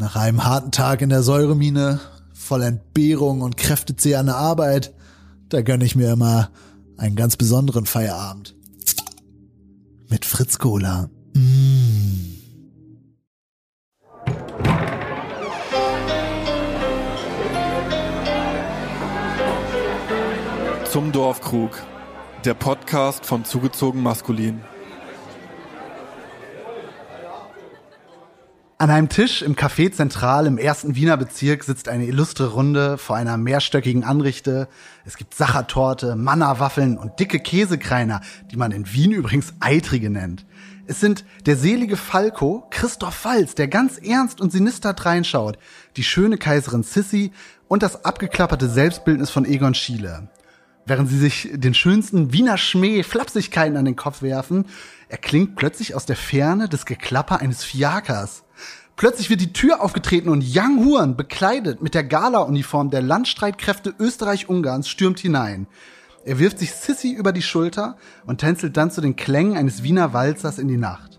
Nach einem harten Tag in der Säuremine, voll Entbehrung und kräftezehrende Arbeit, da gönne ich mir immer einen ganz besonderen Feierabend. Mit Fritz Cola. Zum Dorfkrug. Der Podcast von Zugezogen Maskulin. An einem Tisch im Café Zentral im ersten Wiener Bezirk sitzt eine illustre Runde vor einer mehrstöckigen Anrichte. Es gibt Sachertorte, Mannerwaffeln und dicke Käsekreiner, die man in Wien übrigens Eitrige nennt. Es sind der selige Falco, Christoph Walz, der ganz ernst und sinister reinschaut, die schöne Kaiserin Sissy und das abgeklapperte Selbstbildnis von Egon Schiele. Während sie sich den schönsten Wiener Schmäh Flapsigkeiten an den Kopf werfen, erklingt plötzlich aus der Ferne das Geklapper eines Fiakers. Plötzlich wird die Tür aufgetreten und Young Huan, bekleidet mit der Gala-Uniform der Landstreitkräfte Österreich-Ungarns, stürmt hinein. Er wirft sich Sissy über die Schulter und tänzelt dann zu den Klängen eines Wiener Walzers in die Nacht.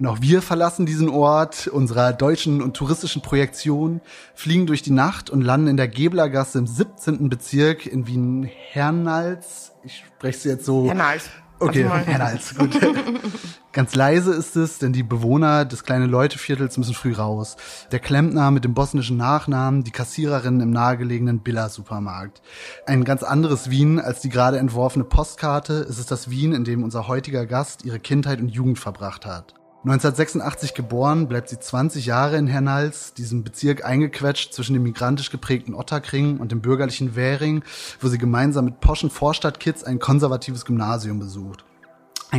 Und auch wir verlassen diesen Ort unserer deutschen und touristischen Projektion, fliegen durch die Nacht und landen in der Geblergasse im 17. Bezirk in Wien-Hernals. Ich spreche es jetzt so. Hernals. Okay, Hernals, gut. Ganz leise ist es, denn die Bewohner des kleinen Leuteviertels müssen früh raus. Der Klempner mit dem bosnischen Nachnamen, die Kassiererin im nahegelegenen Billa-Supermarkt. Ein ganz anderes Wien als die gerade entworfene Postkarte ist es das Wien, in dem unser heutiger Gast ihre Kindheit und Jugend verbracht hat. 1986 geboren, bleibt sie 20 Jahre in Hernals, diesem Bezirk eingequetscht zwischen dem migrantisch geprägten Otterkring und dem bürgerlichen Währing, wo sie gemeinsam mit poschen Vorstadtkids ein konservatives Gymnasium besucht.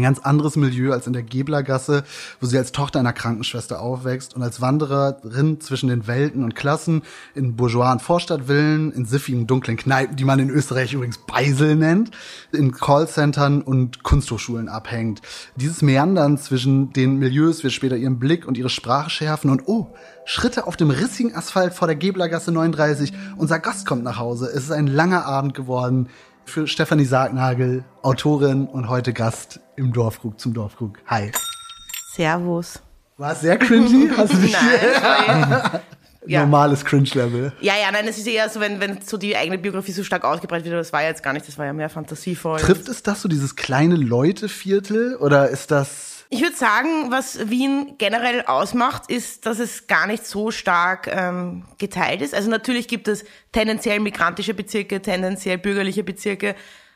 Ein ganz anderes Milieu als in der Geblergasse, wo sie als Tochter einer Krankenschwester aufwächst und als Wandererin zwischen den Welten und Klassen in bourgeoisen Vorstadtvillen, in siffigen dunklen Kneipen, die man in Österreich übrigens Beisel nennt, in Callcentern und Kunsthochschulen abhängt. Dieses Meandern zwischen den Milieus wird später ihren Blick und ihre Sprache schärfen und oh, Schritte auf dem rissigen Asphalt vor der Geblergasse 39. Unser Gast kommt nach Hause. Es ist ein langer Abend geworden für Stefanie Sargnagel, Autorin und heute Gast im Dorfkrug zum Dorfkrug. Hi. Servus. War es sehr cringy? Hast du dich Nein, ja. Normales Cringe-Level. Ja, ja, nein, es ist eher so, wenn, wenn so die eigene Biografie so stark ausgebreitet wird, das war ja jetzt gar nicht, das war ja mehr fantasievoll. Trifft es das so, dieses kleine Leute-Viertel? Oder ist das ich würde sagen, was Wien generell ausmacht, ist, dass es gar nicht so stark ähm, geteilt ist. Also natürlich gibt es tendenziell migrantische Bezirke, tendenziell bürgerliche Bezirke,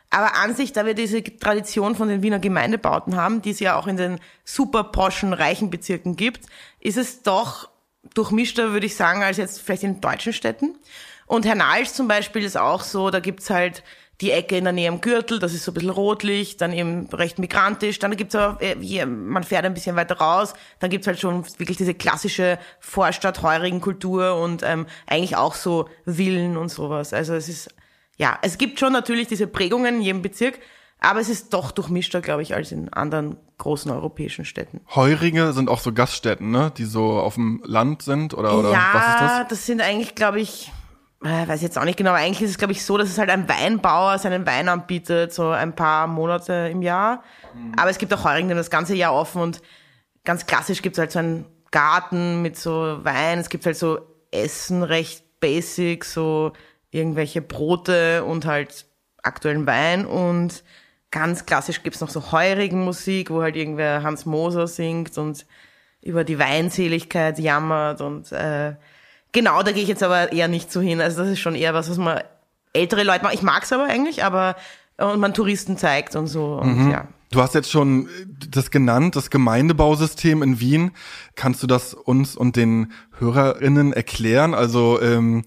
aber an sich, da wir diese Tradition von den Wiener Gemeindebauten haben, die es ja auch in den super poschen, reichen Bezirken gibt, ist es doch durchmischter, würde ich sagen, als jetzt vielleicht in deutschen Städten. Und Hernals zum Beispiel ist auch so, da gibt's halt die Ecke in der Nähe am Gürtel, das ist so ein bisschen rotlich, dann eben recht migrantisch, dann gibt's aber, äh, man fährt ein bisschen weiter raus, dann gibt's halt schon wirklich diese klassische Vorstadt, heurigen Kultur und ähm, eigentlich auch so Villen und sowas. Also es ist, ja, es gibt schon natürlich diese Prägungen in jedem Bezirk, aber es ist doch durchmischter, glaube ich, als in anderen großen europäischen Städten. Heurige sind auch so Gaststätten, ne? Die so auf dem Land sind oder, oder ja, was ist das? Ja, das sind eigentlich, glaube ich, äh, weiß jetzt auch nicht genau, eigentlich ist es, glaube ich, so, dass es halt ein Weinbauer seinen Wein anbietet, so ein paar Monate im Jahr. Mhm. Aber es gibt auch Heurigen, die das ganze Jahr offen und ganz klassisch gibt es halt so einen Garten mit so Wein. Es gibt halt so Essen recht basic, so irgendwelche Brote und halt aktuellen Wein und ganz klassisch gibt's noch so heurigen Musik, wo halt irgendwer Hans Moser singt und über die Weinseligkeit jammert und äh, Genau, da gehe ich jetzt aber eher nicht so hin. Also das ist schon eher was, was man ältere Leute machen. Ich mag's aber eigentlich, aber und man Touristen zeigt und so. Und, mhm. ja. Du hast jetzt schon das genannt, das Gemeindebausystem in Wien. Kannst du das uns und den HörerInnen erklären? Also ähm,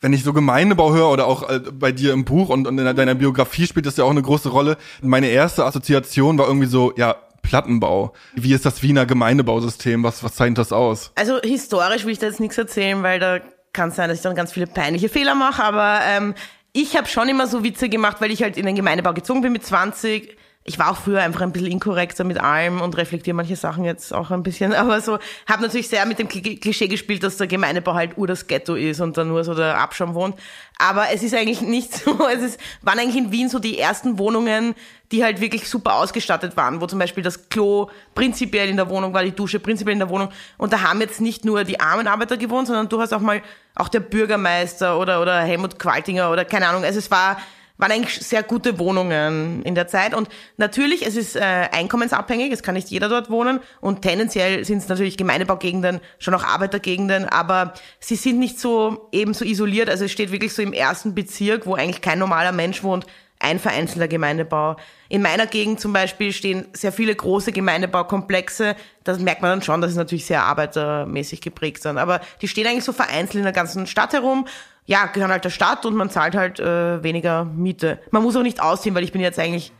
wenn ich so Gemeindebau höre oder auch äh, bei dir im Buch und, und in deiner Biografie spielt das ja auch eine große Rolle. Meine erste Assoziation war irgendwie so, ja, Plattenbau. Wie ist das Wiener Gemeindebausystem? Was, was zeichnet das aus? Also historisch will ich da jetzt nichts erzählen, weil da kann sein, dass ich dann ganz viele peinliche Fehler mache, aber ähm, ich habe schon immer so Witze gemacht, weil ich halt in den Gemeindebau gezogen bin mit 20 ich war auch früher einfach ein bisschen inkorrekter mit allem und reflektiere manche Sachen jetzt auch ein bisschen, aber so, habe natürlich sehr mit dem Klischee gespielt, dass der Gemeindebau halt ur das Ghetto ist und da nur so der Abschaum wohnt. Aber es ist eigentlich nicht so, es ist, waren eigentlich in Wien so die ersten Wohnungen, die halt wirklich super ausgestattet waren, wo zum Beispiel das Klo prinzipiell in der Wohnung war, die Dusche prinzipiell in der Wohnung. Und da haben jetzt nicht nur die armen Arbeiter gewohnt, sondern du hast auch mal auch der Bürgermeister oder, oder Helmut Qualtinger oder keine Ahnung. Also es war, waren eigentlich sehr gute Wohnungen in der Zeit. Und natürlich, es ist äh, einkommensabhängig, es kann nicht jeder dort wohnen. Und tendenziell sind es natürlich Gemeindebaugegenden, schon auch Arbeitergegenden, aber sie sind nicht so eben so isoliert. Also es steht wirklich so im ersten Bezirk, wo eigentlich kein normaler Mensch wohnt, ein vereinzelter Gemeindebau. In meiner Gegend zum Beispiel stehen sehr viele große Gemeindebaukomplexe. Das merkt man dann schon, dass es natürlich sehr arbeitermäßig geprägt sind. Aber die stehen eigentlich so vereinzelt in der ganzen Stadt herum. Ja, gehören halt der Stadt und man zahlt halt äh, weniger Miete. Man muss auch nicht ausziehen, weil ich bin jetzt eigentlich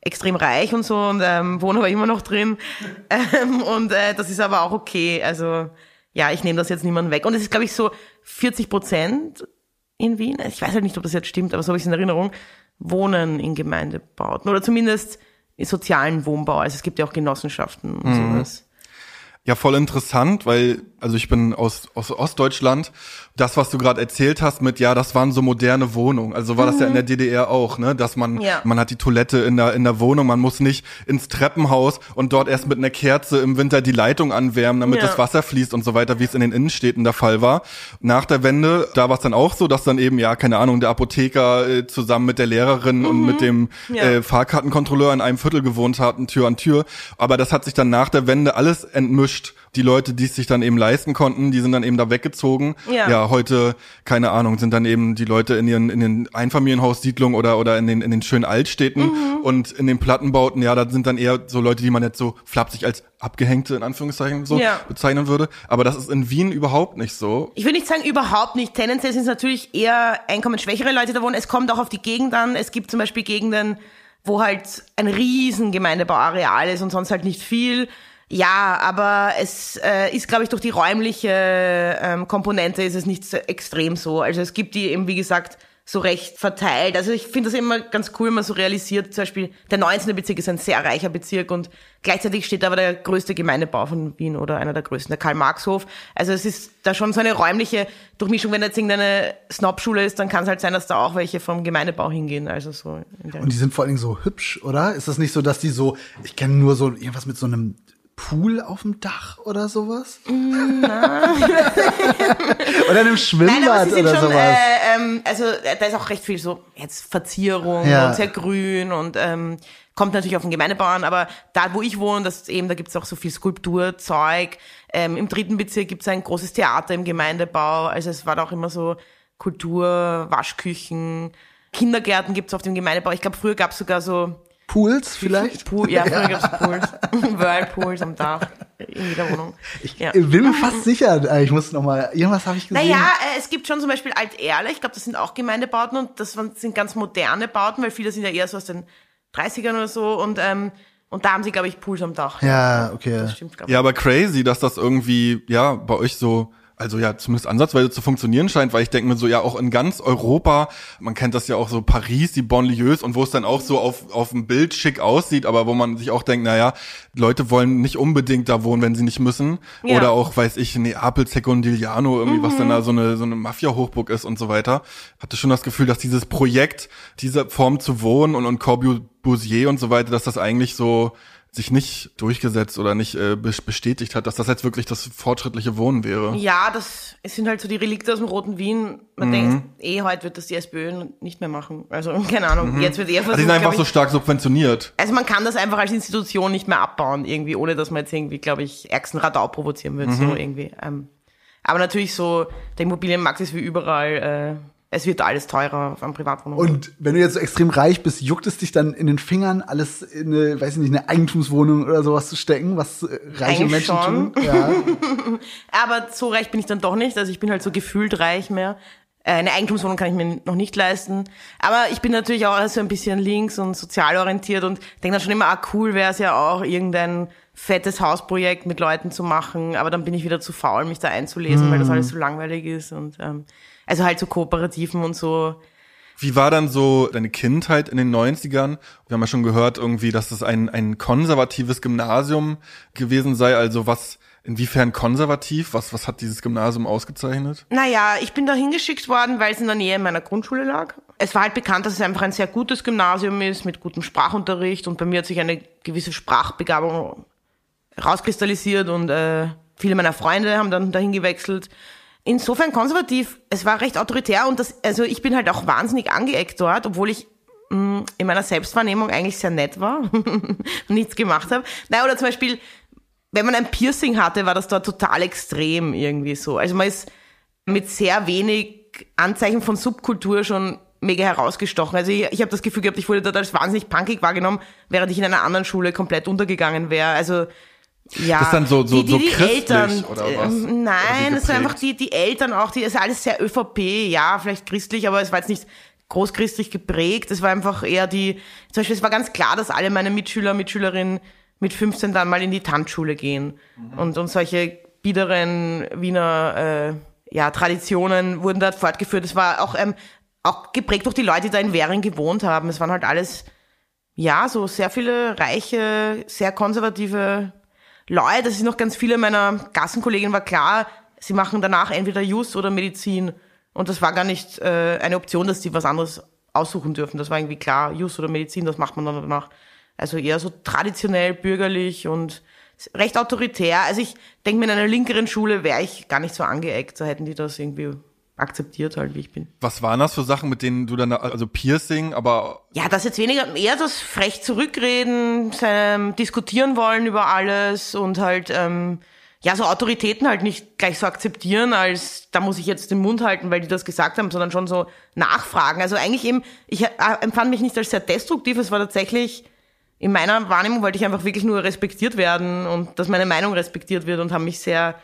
extrem reich und so und ähm, wohne aber immer noch drin. Ähm, und äh, das ist aber auch okay. Also ja, ich nehme das jetzt niemandem weg. Und es ist, glaube ich, so 40 Prozent in Wien. Ich weiß halt nicht, ob das jetzt stimmt, aber so habe ich es in Erinnerung Wohnen in Gemeindebauten oder zumindest sozialen Wohnbau. Also es gibt ja auch Genossenschaften und mhm. sowas. Ja, voll interessant, weil, also ich bin aus, aus Ostdeutschland. Das, was du gerade erzählt hast mit, ja, das waren so moderne Wohnungen. Also war mhm. das ja in der mhm. DDR auch, ne? Dass man, ja. man hat die Toilette in der, in der Wohnung, man muss nicht ins Treppenhaus und dort erst mit einer Kerze im Winter die Leitung anwärmen, damit ja. das Wasser fließt und so weiter, wie es in den Innenstädten der Fall war. Nach der Wende, da war es dann auch so, dass dann eben, ja, keine Ahnung, der Apotheker äh, zusammen mit der Lehrerin mhm. und mit dem ja. äh, Fahrkartenkontrolleur in einem Viertel gewohnt hatten, Tür an Tür. Aber das hat sich dann nach der Wende alles entmischt gepusht. Die Leute, die es sich dann eben leisten konnten, die sind dann eben da weggezogen. Ja. ja, heute, keine Ahnung, sind dann eben die Leute in ihren in den Einfamilienhaussiedlungen oder oder in den in den schönen Altstädten mhm. und in den Plattenbauten, ja, da sind dann eher so Leute, die man jetzt so flapsig als abgehängte in Anführungszeichen so ja. bezeichnen würde. Aber das ist in Wien überhaupt nicht so. Ich würde nicht sagen überhaupt nicht. Tendenziell sind es natürlich eher einkommensschwächere Leute da wohnen. Es kommt auch auf die Gegend an. Es gibt zum Beispiel Gegenden, wo halt ein riesen Gemeindebauareal ist und sonst halt nicht viel. Ja, aber es äh, ist, glaube ich, durch die räumliche ähm, Komponente ist es nicht so extrem so. Also es gibt die eben, wie gesagt, so recht verteilt. Also ich finde das immer ganz cool, wenn man so realisiert, zum Beispiel der 19. Bezirk ist ein sehr reicher Bezirk und gleichzeitig steht aber der größte Gemeindebau von Wien oder einer der größten, der Karl-Marx-Hof. Also es ist da schon so eine räumliche Durchmischung. Wenn jetzt irgendeine Snob-Schule ist, dann kann es halt sein, dass da auch welche vom Gemeindebau hingehen. Also so. und die sind vor allen Dingen so hübsch, oder? Ist das nicht so, dass die so, ich kenne nur so irgendwas mit so einem Pool auf dem Dach oder sowas? Mm, oder einem Schwimmbad Nein, oder schon, sowas? Äh, ähm, also da ist auch recht viel so jetzt Verzierung ja. und sehr grün und ähm, kommt natürlich auf den Gemeindebau an, aber da, wo ich wohne, das eben, da gibt's auch so viel Skulpturzeug. Ähm, Im dritten Bezirk gibt's ein großes Theater im Gemeindebau. Also es war da auch immer so Kultur, Waschküchen, Kindergärten gibt's auf dem Gemeindebau. Ich glaube, früher gab's sogar so Pools vielleicht? Pool, ja, früher gab es Pools. Whirlpools am Dach in jeder Wohnung. Ich ja. bin mir fast sicher, äh, ich muss noch mal, irgendwas habe ich gesehen. Naja, äh, es gibt schon zum Beispiel Alt-Erle, ich glaube, das sind auch Gemeindebauten und das sind ganz moderne Bauten, weil viele sind ja eher so aus den 30ern oder so und ähm, und da haben sie, glaube ich, Pools am Dach. Ja, okay. Das stimmt, ja, aber crazy, dass das irgendwie, ja, bei euch so also ja, zumindest ansatzweise zu funktionieren scheint, weil ich denke mir so, ja, auch in ganz Europa, man kennt das ja auch so Paris, die Bonlieus und wo es dann auch so auf, auf dem Bild schick aussieht, aber wo man sich auch denkt, naja, Leute wollen nicht unbedingt da wohnen, wenn sie nicht müssen. Ja. Oder auch, weiß ich, Neapel, Secondigliano, irgendwie, mhm. was dann da so eine, so eine Mafia-Hochburg ist und so weiter. Hatte schon das Gefühl, dass dieses Projekt, diese Form zu wohnen und, und Corbusier und so weiter, dass das eigentlich so, sich nicht durchgesetzt oder nicht äh, bestätigt hat, dass das jetzt wirklich das fortschrittliche Wohnen wäre. Ja, das sind halt so die Relikte aus dem Roten Wien. Man mhm. denkt, eh heute wird das die SPÖ nicht mehr machen. Also keine Ahnung, mhm. jetzt wird eher versucht. Also die sind einfach ich, so stark subventioniert. Also man kann das einfach als Institution nicht mehr abbauen irgendwie, ohne dass man jetzt irgendwie, glaube ich, ärgsten Radau provozieren wird, mhm. so irgendwie. Ähm, aber natürlich so, der Immobilienmarkt ist wie überall. Äh, es wird alles teurer am Privatwohnungen. Und wenn du jetzt so extrem reich bist, juckt es dich dann in den Fingern, alles in eine, weiß ich nicht, eine Eigentumswohnung oder sowas zu stecken, was äh, reiche Eigentlich Menschen schon. tun? Ja. Aber so reich bin ich dann doch nicht. Also ich bin halt so gefühlt reich mehr. Äh, eine Eigentumswohnung kann ich mir noch nicht leisten. Aber ich bin natürlich auch so ein bisschen links und sozial orientiert und denke dann schon immer, ah, cool wäre es ja auch, irgendein fettes Hausprojekt mit Leuten zu machen. Aber dann bin ich wieder zu faul, mich da einzulesen, mhm. weil das alles so langweilig ist. Und ähm, also halt so Kooperativen und so. Wie war dann so deine Kindheit in den 90ern? Wir haben ja schon gehört irgendwie, dass es ein, ein konservatives Gymnasium gewesen sei. Also was, inwiefern konservativ? Was, was hat dieses Gymnasium ausgezeichnet? Naja, ich bin da hingeschickt worden, weil es in der Nähe meiner Grundschule lag. Es war halt bekannt, dass es einfach ein sehr gutes Gymnasium ist, mit gutem Sprachunterricht und bei mir hat sich eine gewisse Sprachbegabung rauskristallisiert und äh, viele meiner Freunde haben dann dahin gewechselt insofern konservativ. Es war recht autoritär und das, also ich bin halt auch wahnsinnig angeeckt dort, obwohl ich mh, mm, in meiner Selbstwahrnehmung eigentlich sehr nett war und nichts gemacht habe. Naja, oder zum Beispiel, wenn man ein Piercing hatte, war das dort total extrem irgendwie so. Also man ist mit sehr wenig Anzeichen von Subkultur schon mega herausgestochen. Also ich, ich habe das Gefühl gehabt, ich wurde dort als wahnsinnig punkig wahrgenommen, während ich in einer anderen Schule komplett untergegangen wäre. Also ja, das ist dann so, so, die, die, so christlich Eltern, oder äh, was? Nein, es sind einfach die, die Eltern auch, die, es ist alles sehr ÖVP, ja, vielleicht christlich, aber es war jetzt nicht großchristlich geprägt. Es war einfach eher die, zum Beispiel, es war ganz klar, dass alle meine Mitschüler, Mitschülerinnen mit 15 dann mal in die Tanzschule gehen. Und, und solche biederen Wiener, äh, ja, Traditionen wurden dort fortgeführt. Es war auch, ähm, auch geprägt durch die Leute, die da in Währing gewohnt haben. Es waren halt alles, ja, so sehr viele reiche, sehr konservative Leute, das ist noch ganz viele meiner Gassenkolleginnen war klar, sie machen danach entweder Jus oder Medizin. Und das war gar nicht äh, eine Option, dass die was anderes aussuchen dürfen. Das war irgendwie klar, Jus oder Medizin, das macht man dann danach. Also eher so traditionell, bürgerlich und recht autoritär. Also ich denke mir, in einer linkeren Schule wäre ich gar nicht so angeeckt. Da hätten die das irgendwie akzeptiert halt, wie ich bin. Was waren das für Sachen, mit denen du dann, also Piercing, aber Ja, das jetzt weniger, eher das frech zurückreden, ähm, diskutieren wollen über alles und halt, ähm, ja, so Autoritäten halt nicht gleich so akzeptieren, als da muss ich jetzt den Mund halten, weil die das gesagt haben, sondern schon so nachfragen. Also eigentlich eben, ich äh, empfand mich nicht als sehr destruktiv, es war tatsächlich, in meiner Wahrnehmung wollte ich einfach wirklich nur respektiert werden und dass meine Meinung respektiert wird und habe mich sehr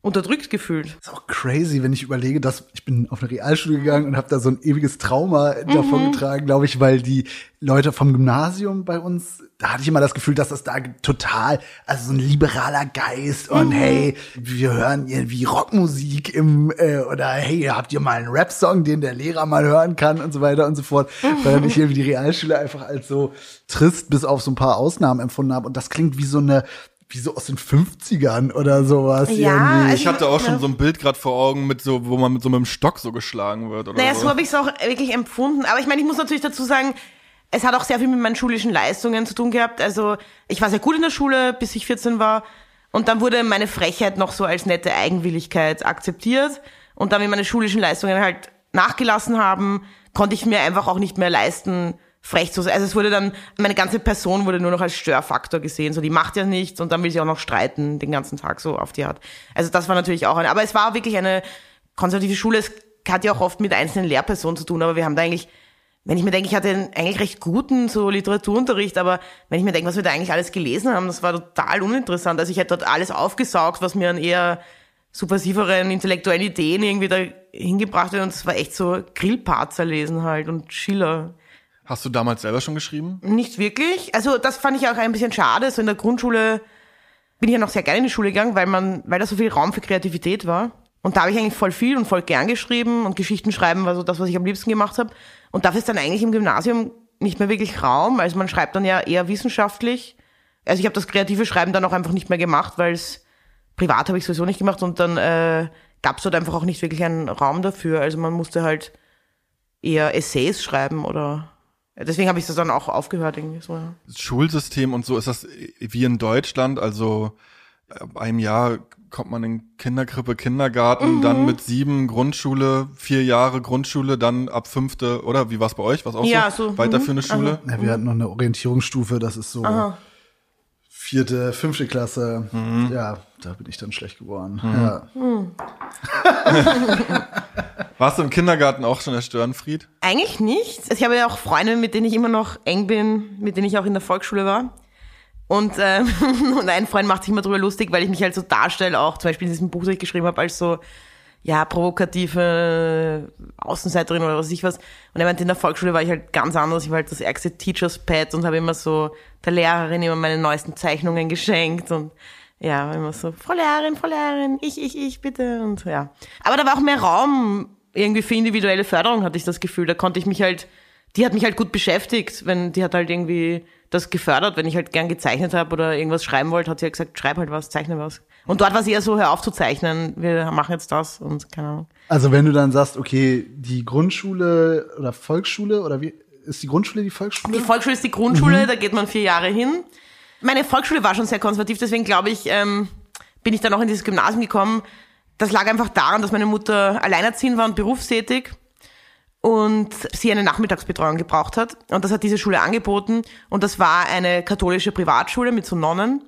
unterdrückt gefühlt. ist auch crazy, wenn ich überlege, dass ich bin auf eine Realschule gegangen und habe da so ein ewiges Trauma davon getragen, glaube ich, weil die Leute vom Gymnasium bei uns, da hatte ich immer das Gefühl, dass das da total, also so ein liberaler Geist und hey, wir hören irgendwie Rockmusik im äh, oder hey, habt ihr mal einen Rap-Song, den der Lehrer mal hören kann und so weiter und so fort, weil ich irgendwie die Realschule einfach als so trist bis auf so ein paar Ausnahmen empfunden habe und das klingt wie so eine wie so aus den 50ern oder sowas Ja, irgendwie. also- ich hatte auch schon Ja. so ein Bild gerade vor Augen mit so, wo man mit so einem Stock so geschlagen wird oder Naja, so. so habe ich es auch wirklich empfunden. Aber ich meine, ich muss natürlich dazu sagen, es hat auch sehr viel mit meinen schulischen Leistungen zu tun gehabt. Also ich war sehr gut in der Schule, bis ich 14 war. Und dann wurde meine Frechheit noch so als nette Eigenwilligkeit akzeptiert. Und dann, wie meine schulischen Leistungen halt nachgelassen haben, konnte ich mir einfach auch nicht mehr leisten, frech zu sein. Also es wurde dann, meine ganze Person wurde nur noch als Störfaktor gesehen. So, die macht ja nichts und dann will sie auch noch streiten den ganzen Tag so auf die Art. Also das war natürlich auch eine, aber es war wirklich eine konservative Schule. Es hat ja auch oft mit einzelnen Lehrpersonen zu tun, aber wir haben da eigentlich, wenn ich mir denke, ich hatte einen eigentlich recht guten so Literaturunterricht, aber wenn ich mir denke, was wir da eigentlich alles gelesen haben, das war total uninteressant. Also ich hätte dort alles aufgesaugt, was mir an eher subversiveren intellektuellen Ideen irgendwie da hingebracht hat und es war echt so Grillparzer lesen halt und Schiller. Hast du damals selber schon geschrieben? Nicht wirklich. Also das fand ich auch ein bisschen schade. So in der Grundschule bin ich ja noch sehr gerne in die Schule gegangen, weil man, weil da so viel Raum für Kreativität war. Und da habe ich eigentlich voll viel und voll gern geschrieben und Geschichten schreiben war so das, was ich am liebsten gemacht habe. Und dafür ist dann eigentlich im Gymnasium nicht mehr wirklich Raum. Also man schreibt dann ja eher wissenschaftlich. Also ich habe das kreative Schreiben dann auch einfach nicht mehr gemacht, weil es privat habe ich sowieso nicht gemacht und dann äh, gab es dort einfach auch nicht wirklich einen Raum dafür. Also man musste halt eher Essays schreiben oder deswegen habe ich das dann auch aufgehört irgendwie so. Ja. Das Schulsystem und so ist das wie in Deutschland, also ab einem Jahr kommt man in Kinderkrippe, Kindergarten, Mhm. dann mit sieben Grundschule, vier Jahre Grundschule, dann ab fünfte, oder wie war's bei euch? Was auch Ja, so? so, Weiterführende mhm, Schule? Ja, wir hatten noch eine Orientierungsstufe, das ist so vierte, fünfte Klasse. Ja, da bin ich dann schlecht geworden. Ja. Warst du im Kindergarten auch schon der Störenfried? Eigentlich nicht. Also ich habe ja auch Freunde, mit denen ich immer noch eng bin, mit denen ich auch in der Volksschule war. Und, ähm, und ein Freund macht sich immer drüber lustig, weil ich mich halt so darstelle, auch zum Beispiel in diesem Buch, das ich geschrieben habe, als so, ja, provokative Außenseiterin oder was ich was. Und er meinte, in der Volksschule war ich halt ganz anders. Ich war halt das ärgste Teachers Pet und habe immer so der Lehrerin immer meine neuesten Zeichnungen geschenkt und ja, immer so, Frau Lehrerin, Frau Lehrerin, ich, ich, ich, bitte und ja. Aber da war auch mehr Raum irgendwie für individuelle Förderung hatte ich das Gefühl. Da konnte ich mich halt, die hat mich halt gut beschäftigt, wenn die hat halt irgendwie das gefördert, wenn ich halt gern gezeichnet habe oder irgendwas schreiben wollte, hat sie halt gesagt, schreib halt was, zeichne was. Und dort war es eher so, hör auf zu zeichnen, wir machen jetzt das und keine Ahnung. Also wenn du dann sagst, okay, die Grundschule oder Volksschule oder wie ist die Grundschule die Volksschule? Die Volksschule ist die Grundschule, da geht man vier Jahre hin. Meine Volksschule war schon sehr konservativ, deswegen glaube ich, ähm, bin ich dann auch in dieses Gymnasium gekommen. Das lag einfach daran, dass meine Mutter alleinerziehend war und berufstätig und sie eine Nachmittagsbetreuung gebraucht hat. Und das hat diese Schule angeboten. Und das war eine katholische Privatschule mit so Nonnen.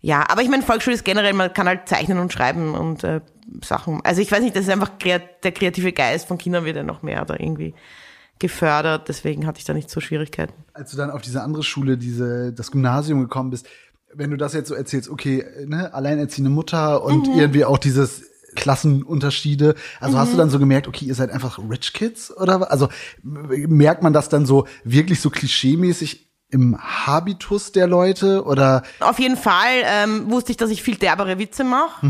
Ja, aber ich meine, Volksschule ist generell, man kann halt zeichnen und schreiben und äh, Sachen. Also ich weiß nicht, das ist einfach der kreative Geist von Kindern wird ja noch mehr da irgendwie gefördert. Deswegen hatte ich da nicht so Schwierigkeiten. Als du dann auf diese andere Schule, diese das Gymnasium gekommen bist, wenn du das jetzt so erzählst, okay, ne, alleinerziehende Mutter und Mhm. irgendwie auch dieses Klassenunterschiede. Also hast du Mhm. dann so gemerkt, okay, ihr seid einfach Rich Kids oder was? Also merkt man das dann so wirklich so klischeemäßig im Habitus der Leute oder Auf jeden Fall ähm, wusste ich, dass ich viel derbere Witze mache,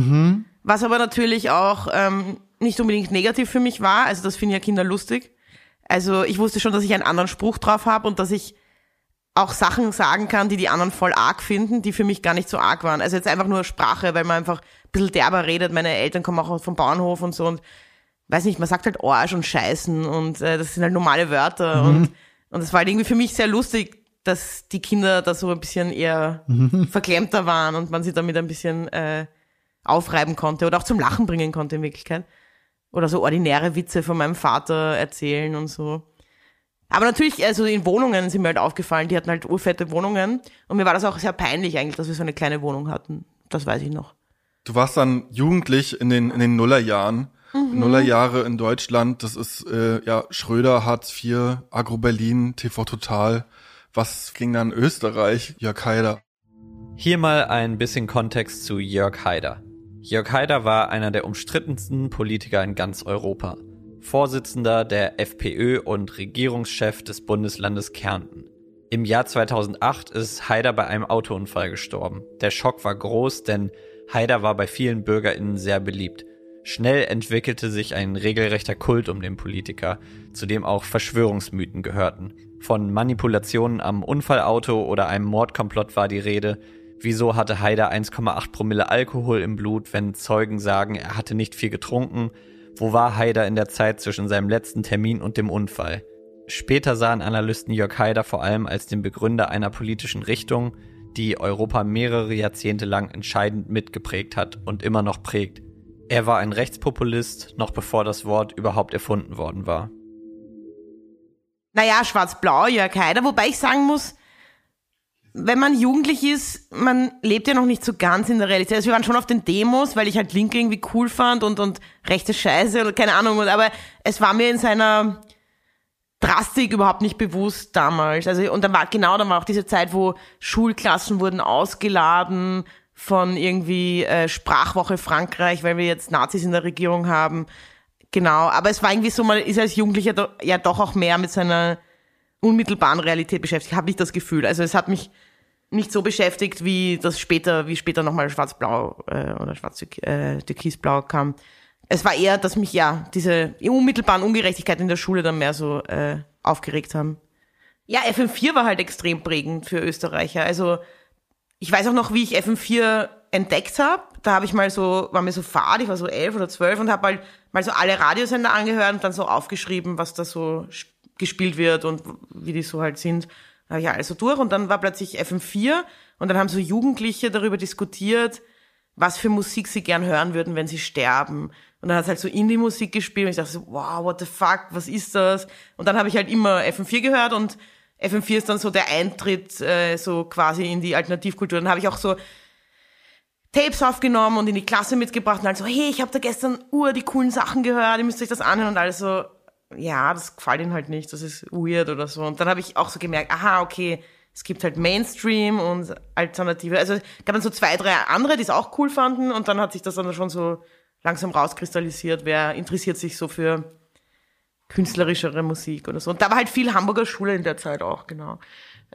was aber natürlich auch ähm, nicht unbedingt negativ für mich war. Also das finden ja Kinder lustig. Also ich wusste schon, dass ich einen anderen Spruch drauf habe und dass ich auch Sachen sagen kann, die die anderen voll arg finden, die für mich gar nicht so arg waren. Also jetzt einfach nur Sprache, weil man einfach ein bisschen derber redet. Meine Eltern kommen auch vom Bauernhof und so und weiß nicht, man sagt halt Arsch und Scheißen und äh, das sind halt normale Wörter und und es war halt irgendwie für mich sehr lustig, dass die Kinder da so ein bisschen eher verklemmter waren und man sie damit ein bisschen äh, aufreiben konnte oder auch zum Lachen bringen konnte in Wirklichkeit. Oder so ordinäre Witze von meinem Vater erzählen und so. Aber natürlich, also in Wohnungen sind mir halt aufgefallen, die hatten halt urfette Wohnungen. Und mir war das auch sehr peinlich eigentlich, dass wir so eine kleine Wohnung hatten. Das weiß ich noch. Du warst dann jugendlich in den, in den Nullerjahren. Mhm. Nullerjahre in Deutschland, das ist äh, ja Schröder, Hartz IV, Agro Berlin, TV Total. Was ging dann Österreich? Jörg Haider. Hier mal ein bisschen Kontext zu Jörg Haider. Jörg Haider war einer der umstrittensten Politiker in ganz Europa. Vorsitzender der FPÖ und Regierungschef des Bundeslandes Kärnten. Im Jahr 2008 ist Haider bei einem Autounfall gestorben. Der Schock war groß, denn Haider war bei vielen BürgerInnen sehr beliebt. Schnell entwickelte sich ein regelrechter Kult um den Politiker, zu dem auch Verschwörungsmythen gehörten. Von Manipulationen am Unfallauto oder einem Mordkomplott war die Rede. Wieso hatte Haider 1,8 Promille Alkohol im Blut, wenn Zeugen sagen, er hatte nicht viel getrunken? Wo war Haider in der Zeit zwischen seinem letzten Termin und dem Unfall? Später sahen Analysten Jörg Haider vor allem als den Begründer einer politischen Richtung, die Europa mehrere Jahrzehnte lang entscheidend mitgeprägt hat und immer noch prägt. Er war ein Rechtspopulist, noch bevor das Wort überhaupt erfunden worden war. Naja, schwarz-blau, Jörg Haider, wobei ich sagen muss, wenn man jugendlich ist, man lebt ja noch nicht so ganz in der Realität. Also wir waren schon auf den Demos, weil ich halt Linke irgendwie cool fand und, und rechte Scheiße oder keine Ahnung. Aber es war mir in seiner Drastik überhaupt nicht bewusst damals. Also, und dann war, genau, dann war auch diese Zeit, wo Schulklassen wurden ausgeladen von irgendwie äh, Sprachwoche Frankreich, weil wir jetzt Nazis in der Regierung haben. Genau, aber es war irgendwie so, man ist als Jugendlicher do, ja doch auch mehr mit seiner unmittelbaren Realität beschäftigt, habe ich das Gefühl. Also es hat mich nicht so beschäftigt, wie das später, wie später nochmal Schwarz-Blau äh, oder Schwarz-Türkisblau kam. Es war eher, dass mich ja diese unmittelbaren Ungerechtigkeiten in der Schule dann mehr so äh, aufgeregt haben. Ja, FM4 war halt extrem prägend für Österreicher. Also ich weiß auch noch, wie ich FM4 entdeckt habe. Da habe ich mal so, war mir so fad, ich war so elf oder zwölf und habe halt mal so alle Radiosender angehört und dann so aufgeschrieben, was da so gespielt wird und wie die so halt sind. Habe ich alles so durch und dann war plötzlich FM4 und dann haben so Jugendliche darüber diskutiert, was für Musik sie gern hören würden, wenn sie sterben. Und dann hat halt so Indie-Musik gespielt und ich dachte so, wow, what the fuck, was ist das? Und dann habe ich halt immer FM4 gehört und FM4 ist dann so der Eintritt äh, so quasi in die Alternativkultur. Dann habe ich auch so Tapes aufgenommen und in die Klasse mitgebracht und halt so, hey, ich habe da gestern ur die coolen Sachen gehört, ihr müsst euch das anhören und alles so, ja, das gefällt ihnen halt nicht, das ist weird oder so. Und dann habe ich auch so gemerkt, aha, okay, es gibt halt Mainstream und Alternative. Also gab dann so zwei, drei andere, die es auch cool fanden und dann hat sich das dann schon so langsam rauskristallisiert, wer interessiert sich so für künstlerischere Musik oder so. Und da war halt viel Hamburger Schule in der Zeit auch, genau.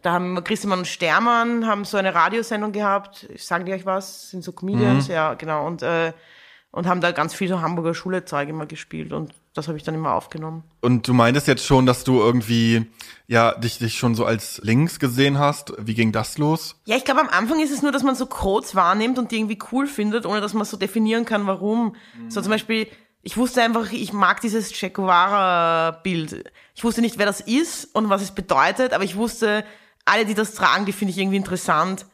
Da haben Christian und Stermann haben so eine Radiosendung gehabt. Sagen die euch was? Sind so Comedians, mhm. ja, genau. Und, äh, und haben da ganz viel so Hamburger Schule-Zeug immer gespielt und das habe ich dann immer aufgenommen. Und du meintest jetzt schon, dass du irgendwie ja dich dich schon so als links gesehen hast. Wie ging das los? Ja, ich glaube, am Anfang ist es nur, dass man so Codes wahrnimmt und die irgendwie cool findet, ohne dass man so definieren kann, warum. So zum Beispiel, ich wusste einfach, ich mag dieses Che Guevara-Bild. Ich wusste nicht, wer das ist und was es bedeutet, aber ich wusste, alle, die das tragen, die finde ich irgendwie interessant.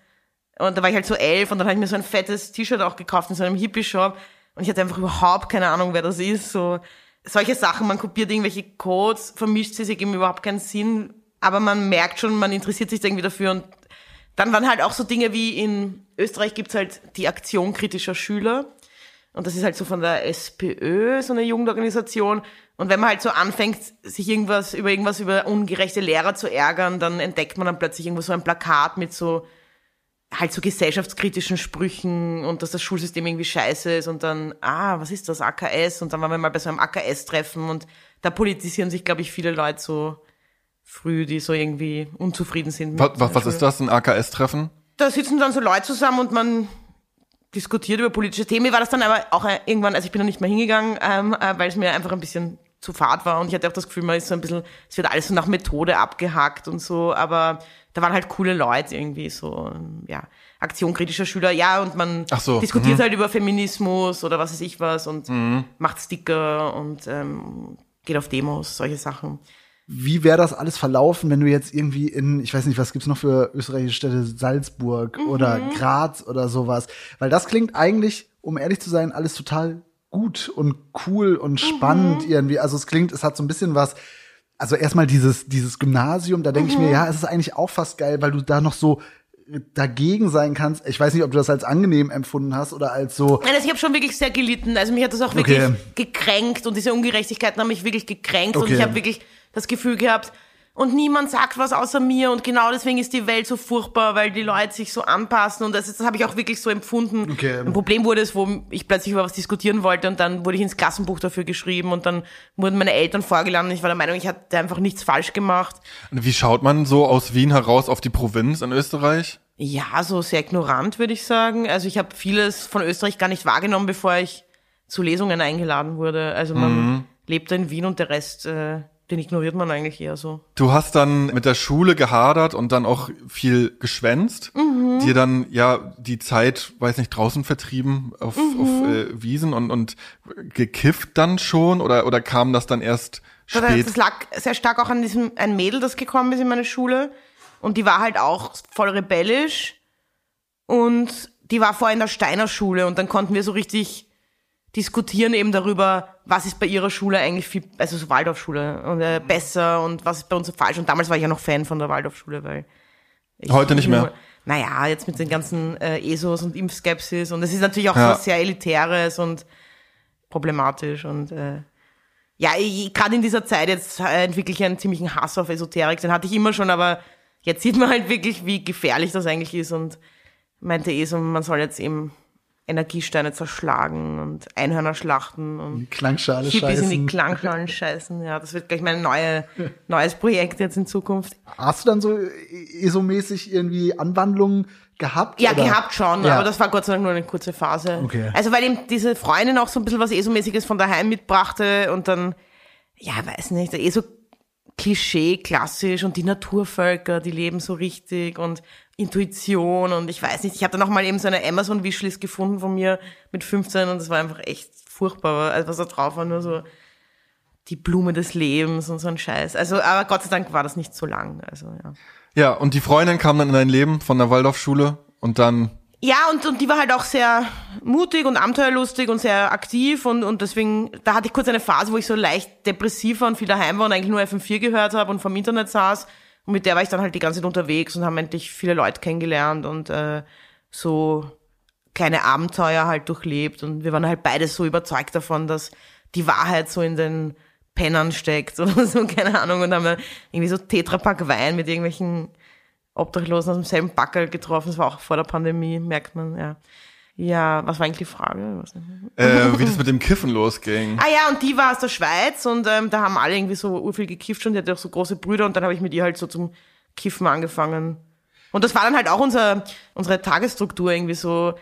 Und da war ich halt so elf und dann habe ich mir so ein fettes T-Shirt auch gekauft in so einem Hippie-Shop und ich hatte einfach überhaupt keine Ahnung, wer das ist. So solche Sachen, man kopiert irgendwelche Codes, vermischt sie, sie geben überhaupt keinen Sinn, aber man merkt schon, man interessiert sich irgendwie dafür und dann waren halt auch so Dinge wie in Österreich gibt's halt die Aktion kritischer Schüler. Und das ist halt so von der SPÖ, so eine Jugendorganisation. Und wenn man halt so anfängt, sich irgendwas über irgendwas über ungerechte Lehrer zu ärgern, dann entdeckt man dann plötzlich irgendwo so ein Plakat mit so halt so gesellschaftskritischen Sprüchen und dass das Schulsystem irgendwie scheiße ist und dann, ah, was ist das, AKS? Und dann waren wir mal bei so einem AKS-Treffen und da politisieren sich, glaube ich, viele Leute so früh, die so irgendwie unzufrieden sind. Was, was, ist das, ein AKS-Treffen? Da sitzen dann so Leute zusammen und man diskutiert über politische Themen. Mir war das dann aber auch äh, irgendwann, also ich bin da nicht mehr hingegangen, ähm, äh, weil es mir einfach ein bisschen zu fad war und ich hatte auch das Gefühl, man ist so ein bisschen, es wird alles so nach Methode abgehackt und so, aber da waren halt coole Leute irgendwie so, ja, Aktion kritischer Schüler, ja, und man so, diskutiert mhm. halt über Feminismus oder was weiß ich was und macht Sticker und ähm, geht auf Demos, solche Sachen. Wie wäre das alles verlaufen, wenn du jetzt irgendwie in, ich weiß nicht, was gibt's noch für österreichische Städte, Salzburg oder Graz oder sowas? Weil das klingt eigentlich, um ehrlich zu sein, alles total gut und cool und spannend irgendwie. Also es klingt, es hat so ein bisschen was. Also erstmal dieses, dieses Gymnasium, da denke ich mir, ja, es ist eigentlich auch fast geil, weil du da noch so dagegen sein kannst. Ich weiß nicht, ob du das als angenehm empfunden hast oder als so, Nein, also ich habe schon wirklich sehr gelitten. Also mich hat das auch Okay. wirklich gekränkt und diese Ungerechtigkeiten haben mich wirklich gekränkt und Okay. ich habe wirklich das Gefühl gehabt, und niemand sagt was außer mir und genau deswegen ist die Welt so furchtbar, weil die Leute sich so anpassen und das, ist- das habe ich auch wirklich so empfunden. Okay. Ein Problem wurde es, wo ich plötzlich über was diskutieren wollte und dann wurde ich ins Klassenbuch dafür geschrieben und dann wurden meine Eltern vorgeladen ich war der Meinung, ich hatte einfach nichts falsch gemacht. Und Wie schaut man so aus Wien heraus auf die Provinz in Österreich? Ja, so sehr ignorant, würde ich sagen. Also ich habe vieles von Österreich gar nicht wahrgenommen, bevor ich zu Lesungen eingeladen wurde. Also man lebt da in Wien und der Rest, äh, den ignoriert man eigentlich eher so. Du hast dann mit der Schule gehadert und dann auch viel geschwänzt, Mhm. dir dann ja die Zeit, weiß nicht, draußen vertrieben auf, Mhm. auf äh, Wiesen und, und gekifft dann schon oder, oder kam das dann erst spät? das lag sehr stark auch an diesem, ein Mädel, das gekommen ist in meine Schule. Und die war halt auch voll rebellisch. Und die war vorher in der Steiner Schule und dann konnten wir so richtig diskutieren eben darüber, was ist bei ihrer Schule eigentlich viel, also so Waldorfschule und äh, besser und was ist bei uns so falsch. Und damals war ich ja noch Fan von der Waldorfschule, weil ich Heute nicht mehr. Naja, jetzt mit den ganzen äh, ESOs und Impfskepsis und es ist natürlich auch Ja. so was sehr Elitäres und problematisch und äh, ja, gerade in dieser Zeit jetzt äh, entwickle ich einen ziemlichen Hass auf Esoterik. Den hatte ich immer schon, aber jetzt sieht man halt wirklich, wie gefährlich das eigentlich ist und meinte eh so, man soll jetzt eben Energiesteine zerschlagen und Einhörner schlachten und Klangschale Hippies in die scheißen. Klangschalen scheißen. Ja, das wird gleich mein neue, neues Projekt jetzt in Zukunft. Hast du dann so ESO-mäßig irgendwie Anwandlungen gehabt? Ja, oder? gehabt schon, Ja. aber das war Gott sei Dank nur eine kurze Phase. Okay. Also weil eben diese Freundin auch so ein bisschen was ESO-mäßiges von daheim mitbrachte und dann, ja, weiß nicht, eh so Klischee, klassisch und die Naturvölker, die leben so richtig und Intuition und ich weiß nicht, ich dann auch mal eben so eine Amazon-Wishlist gefunden von mir mit 15 und das war einfach echt furchtbar, also was da drauf war, nur so die Blume des Lebens und so ein Scheiß. Also, aber Gott sei Dank war das nicht so lang, also ja. Ja, und die Freundin kam dann in dein Leben von der Waldorfschule und dann, Ja, und, und die war halt auch sehr mutig und abenteuerlustig und sehr aktiv und, und deswegen, da hatte ich kurz eine Phase, wo ich so leicht depressiv war und viel daheim war und eigentlich nur FM4 gehört habe und vom Internet saß. Und mit der war ich dann halt die ganze Zeit unterwegs und haben endlich viele Leute kennengelernt und äh, so kleine Abenteuer halt durchlebt. Und wir waren halt beide so überzeugt davon, dass die Wahrheit so in den Pennern steckt oder so, keine Ahnung. Und haben irgendwie so Tetrapack Wein mit irgendwelchen Obdachlosen aus demselben Backel getroffen. Das war auch vor der Pandemie, merkt man, ja. Ja, was war eigentlich die Frage? Äh, wie das mit dem Kiffen losging. Ah ja, und die war aus der Schweiz und ähm, da haben alle irgendwie so urviel gekifft schon. Die hatte auch so große Brüder und dann habe ich mit ihr halt so zum Kiffen angefangen. Und das war dann halt auch unser, unsere Tagesstruktur irgendwie so.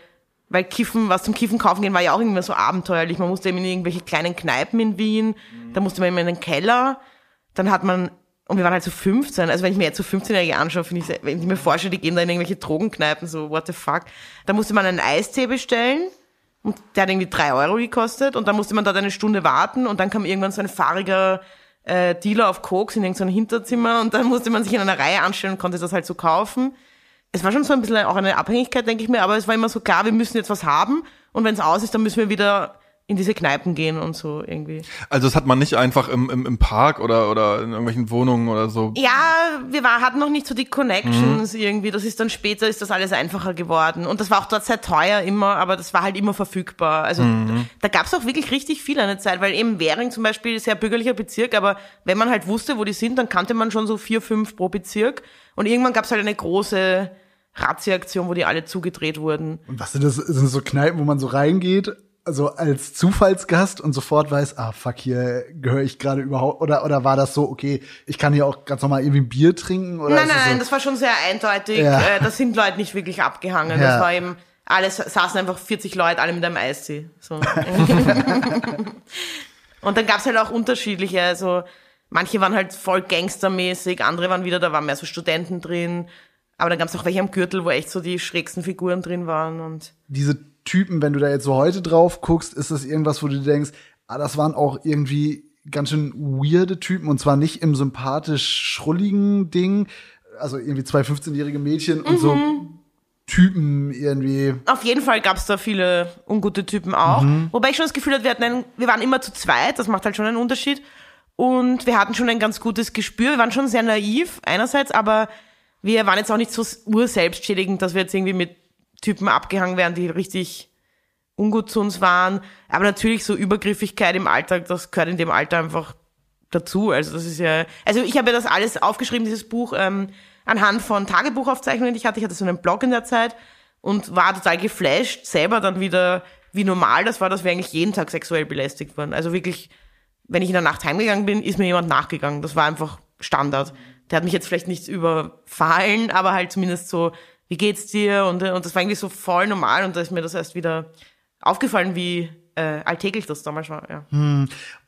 weil Kiffen, was zum Kiffen kaufen gehen, war ja auch irgendwie so abenteuerlich. Man musste eben in irgendwelche kleinen Kneipen in Wien, da musste man immer in den Keller, dann hat man, und wir waren halt so 15, also wenn ich mir jetzt so 15-Jährige anschaue, finde ich, wenn ich mir vorstelle, die gehen da in irgendwelche Drogenkneipen, so what the fuck. Da musste man einen Eistee bestellen und der hat irgendwie drei Euro gekostet und dann musste man dort eine Stunde warten und dann kam irgendwann so ein fahriger äh, Dealer auf Koks in irgendein Hinterzimmer und dann musste man sich in einer Reihe anstellen und konnte das halt so kaufen. Es war schon so ein bisschen auch eine Abhängigkeit, denke ich mir, aber es war immer so klar, wir müssen jetzt was haben und wenn es aus ist, dann müssen wir wieder in diese Kneipen gehen und so irgendwie. Also das hat man nicht einfach im, im, im Park oder, oder in irgendwelchen Wohnungen oder so. Ja, wir war, hatten noch nicht so die Connections mhm. irgendwie. Das ist dann später ist das alles einfacher geworden. Und das war auch dort sehr teuer immer, aber das war halt immer verfügbar. Also mhm. da gab's auch wirklich richtig viel eine Zeit, weil eben Währing zum Beispiel ist ja bürgerlicher Bezirk, aber wenn man halt wusste, wo die sind, dann kannte man schon so vier, fünf pro Bezirk. Und irgendwann gab's halt eine große Razzia-Aktion, wo die alle zugedreht wurden. Und was sind das? Sind das so Kneipen, wo man so reingeht also als Zufallsgast und sofort weiß, ah fuck, hier gehöre ich gerade überhaupt oder oder war das so, okay, ich kann hier auch ganz normal irgendwie ein Bier trinken oder Nein, nein, das nein, das war schon sehr eindeutig. Ja. Äh, das sind Leute nicht wirklich abgehangen. Ja. Das war eben alles saßen einfach 40 Leute, alle mit einem Eistee. So. und dann gab's halt auch unterschiedliche, also manche waren halt voll gangstermäßig, andere waren wieder, da waren mehr so Studenten drin. Aber dann gab's auch welche am Gürtel, wo echt so die schrägsten Figuren drin waren und diese Typen, wenn du da jetzt so heute drauf guckst, ist das irgendwas, wo du denkst, ah, das waren auch irgendwie ganz schön weirde Typen und zwar nicht im sympathisch schrulligen Ding, also irgendwie zwei 15-jährige Mädchen und so Typen irgendwie. Auf jeden Fall gab's da viele ungute Typen auch. Wobei ich schon das Gefühl hatte, wir, hatten einen, wir waren immer zu zweit, das macht halt schon einen Unterschied. Und wir hatten schon ein ganz gutes Gespür. Wir waren schon sehr naiv einerseits, aber wir waren jetzt auch nicht so urselbstschädigend, dass wir jetzt irgendwie mit Typen abgehangen werden, die richtig ungut zu uns waren. Aber natürlich so Übergriffigkeit im Alltag, das gehört in dem Alter einfach dazu. Also das ist ja, also ich habe ja das alles aufgeschrieben, dieses Buch, ähm, anhand von Tagebuchaufzeichnungen, die ich hatte. Ich hatte so einen Blog in der Zeit und war total geflasht, selber dann wieder, wie normal das war, dass wir eigentlich jeden Tag sexuell belästigt wurden. Also wirklich, wenn ich in der Nacht heimgegangen bin, ist mir jemand nachgegangen. Das war einfach Standard. Der hat mich jetzt vielleicht nicht überfallen, aber halt zumindest so, wie geht's dir? Und, und das war irgendwie so voll normal und da ist mir das erst wieder aufgefallen, wie äh, alltäglich das damals war. Ja.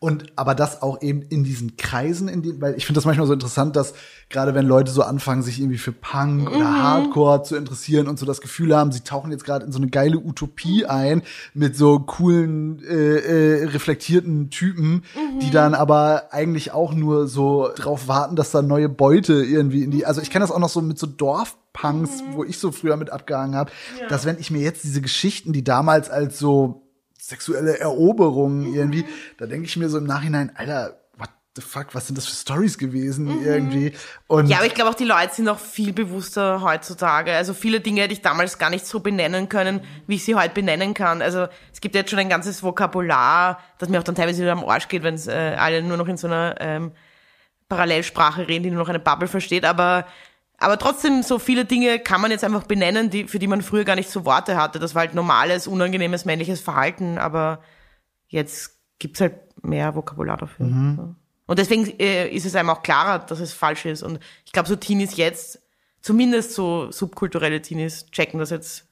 Und aber das auch eben in diesen Kreisen, in denen, weil ich finde das manchmal so interessant, dass gerade wenn Leute so anfangen, sich irgendwie für Punk oder Hardcore zu interessieren und so das Gefühl haben, sie tauchen jetzt gerade in so eine geile Utopie ein mit so coolen, äh, äh, reflektierten Typen, die dann aber eigentlich auch nur so drauf warten, dass da neue Beute irgendwie in die. Also ich kenne das auch noch so mit so Dorfpunks, wo ich so früher mit abgehangen habe, dass wenn ich mir jetzt diese Geschichten, die damals als so sexuelle Eroberungen irgendwie, da denke ich mir so im Nachhinein, Alter, what the fuck, was sind das für Stories gewesen irgendwie? Und Ja, aber ich glaube auch, die Leute sind noch viel bewusster heutzutage. Also viele Dinge hätte ich damals gar nicht so benennen können, wie ich sie heute benennen kann. Also es gibt jetzt schon ein ganzes Vokabular, das mir auch dann teilweise wieder am Arsch geht, wenn es äh, alle nur noch in so einer ähm, Parallelsprache reden, die nur noch eine Bubble versteht. Aber aber trotzdem, so viele Dinge kann man jetzt einfach benennen, die, für die man früher gar nicht so Worte hatte. Das war halt normales, unangenehmes männliches Verhalten, aber jetzt gibt's halt mehr Vokabular dafür. Ja. Und deswegen äh, ist es einem auch klarer, dass es falsch ist. Und ich glaube, so Teenies jetzt, zumindest so subkulturelle Teenies, checken das jetzt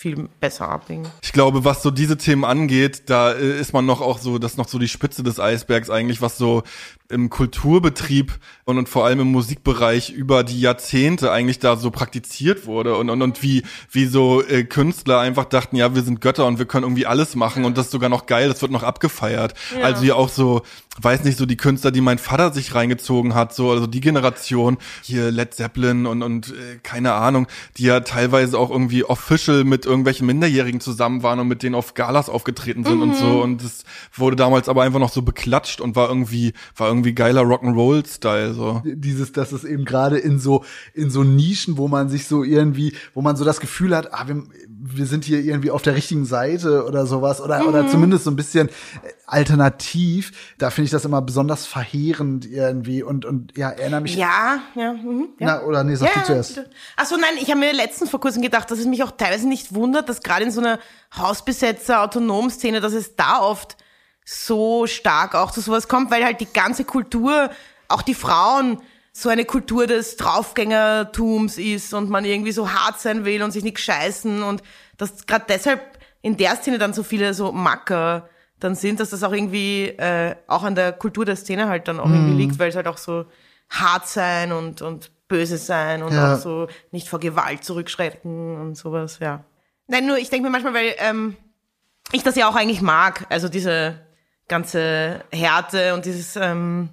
viel besser ab. irgendwie. Ich glaube, was so diese Themen angeht, da äh, ist man noch auch so, das ist noch so die Spitze des Eisbergs eigentlich, was so im Kulturbetrieb und, und vor allem im Musikbereich über die Jahrzehnte eigentlich da so praktiziert wurde und, und, und wie, wie so äh, Künstler einfach dachten, ja, wir sind Götter und wir können irgendwie alles machen und das ist sogar noch geil, das wird noch abgefeiert. Also ja auch so, weiß nicht, so die Künstler, die mein Vater sich reingezogen hat, so, also die Generation, hier Led Zeppelin und, und äh, keine Ahnung, die ja teilweise auch irgendwie official mit irgendwelchen Minderjährigen zusammen waren und mit denen auf Galas aufgetreten sind und so und das wurde damals aber einfach noch so beklatscht und war irgendwie, war irgendwie geiler Rock'n'Roll-Style, so. dieses, dass es eben gerade in so in so Nischen, wo man sich so irgendwie, wo man so das Gefühl hat, ah, wir, wir sind hier irgendwie auf der richtigen Seite oder sowas oder oder zumindest so ein bisschen äh, alternativ. Da finde ich das immer besonders verheerend irgendwie und und ja, erinnere mich. Ja, ja. Mhm, ja. Na, oder nee, sag du zuerst. Achso, nein, ich habe mir letztens vor kurzem gedacht, dass es mich auch teilweise nicht wundert, dass gerade in so einer Hausbesetzer-Autonom-Szene, dass es da oft so stark auch zu sowas kommt, weil halt die ganze Kultur, auch die Frauen, so eine Kultur des Draufgängertums ist und man irgendwie so hart sein will und sich nicht scheißen und dass gerade deshalb in der Szene dann so viele so Macker dann sind, dass das auch irgendwie äh, auch an der Kultur der Szene halt dann auch irgendwie liegt, weil es halt auch so hart sein und, und böse sein und Ja. auch so nicht vor Gewalt zurückschrecken und sowas, ja. Nein, nur ich denke mir manchmal, weil ähm, ich das ja auch eigentlich mag, also diese ganze Härte und dieses ähm,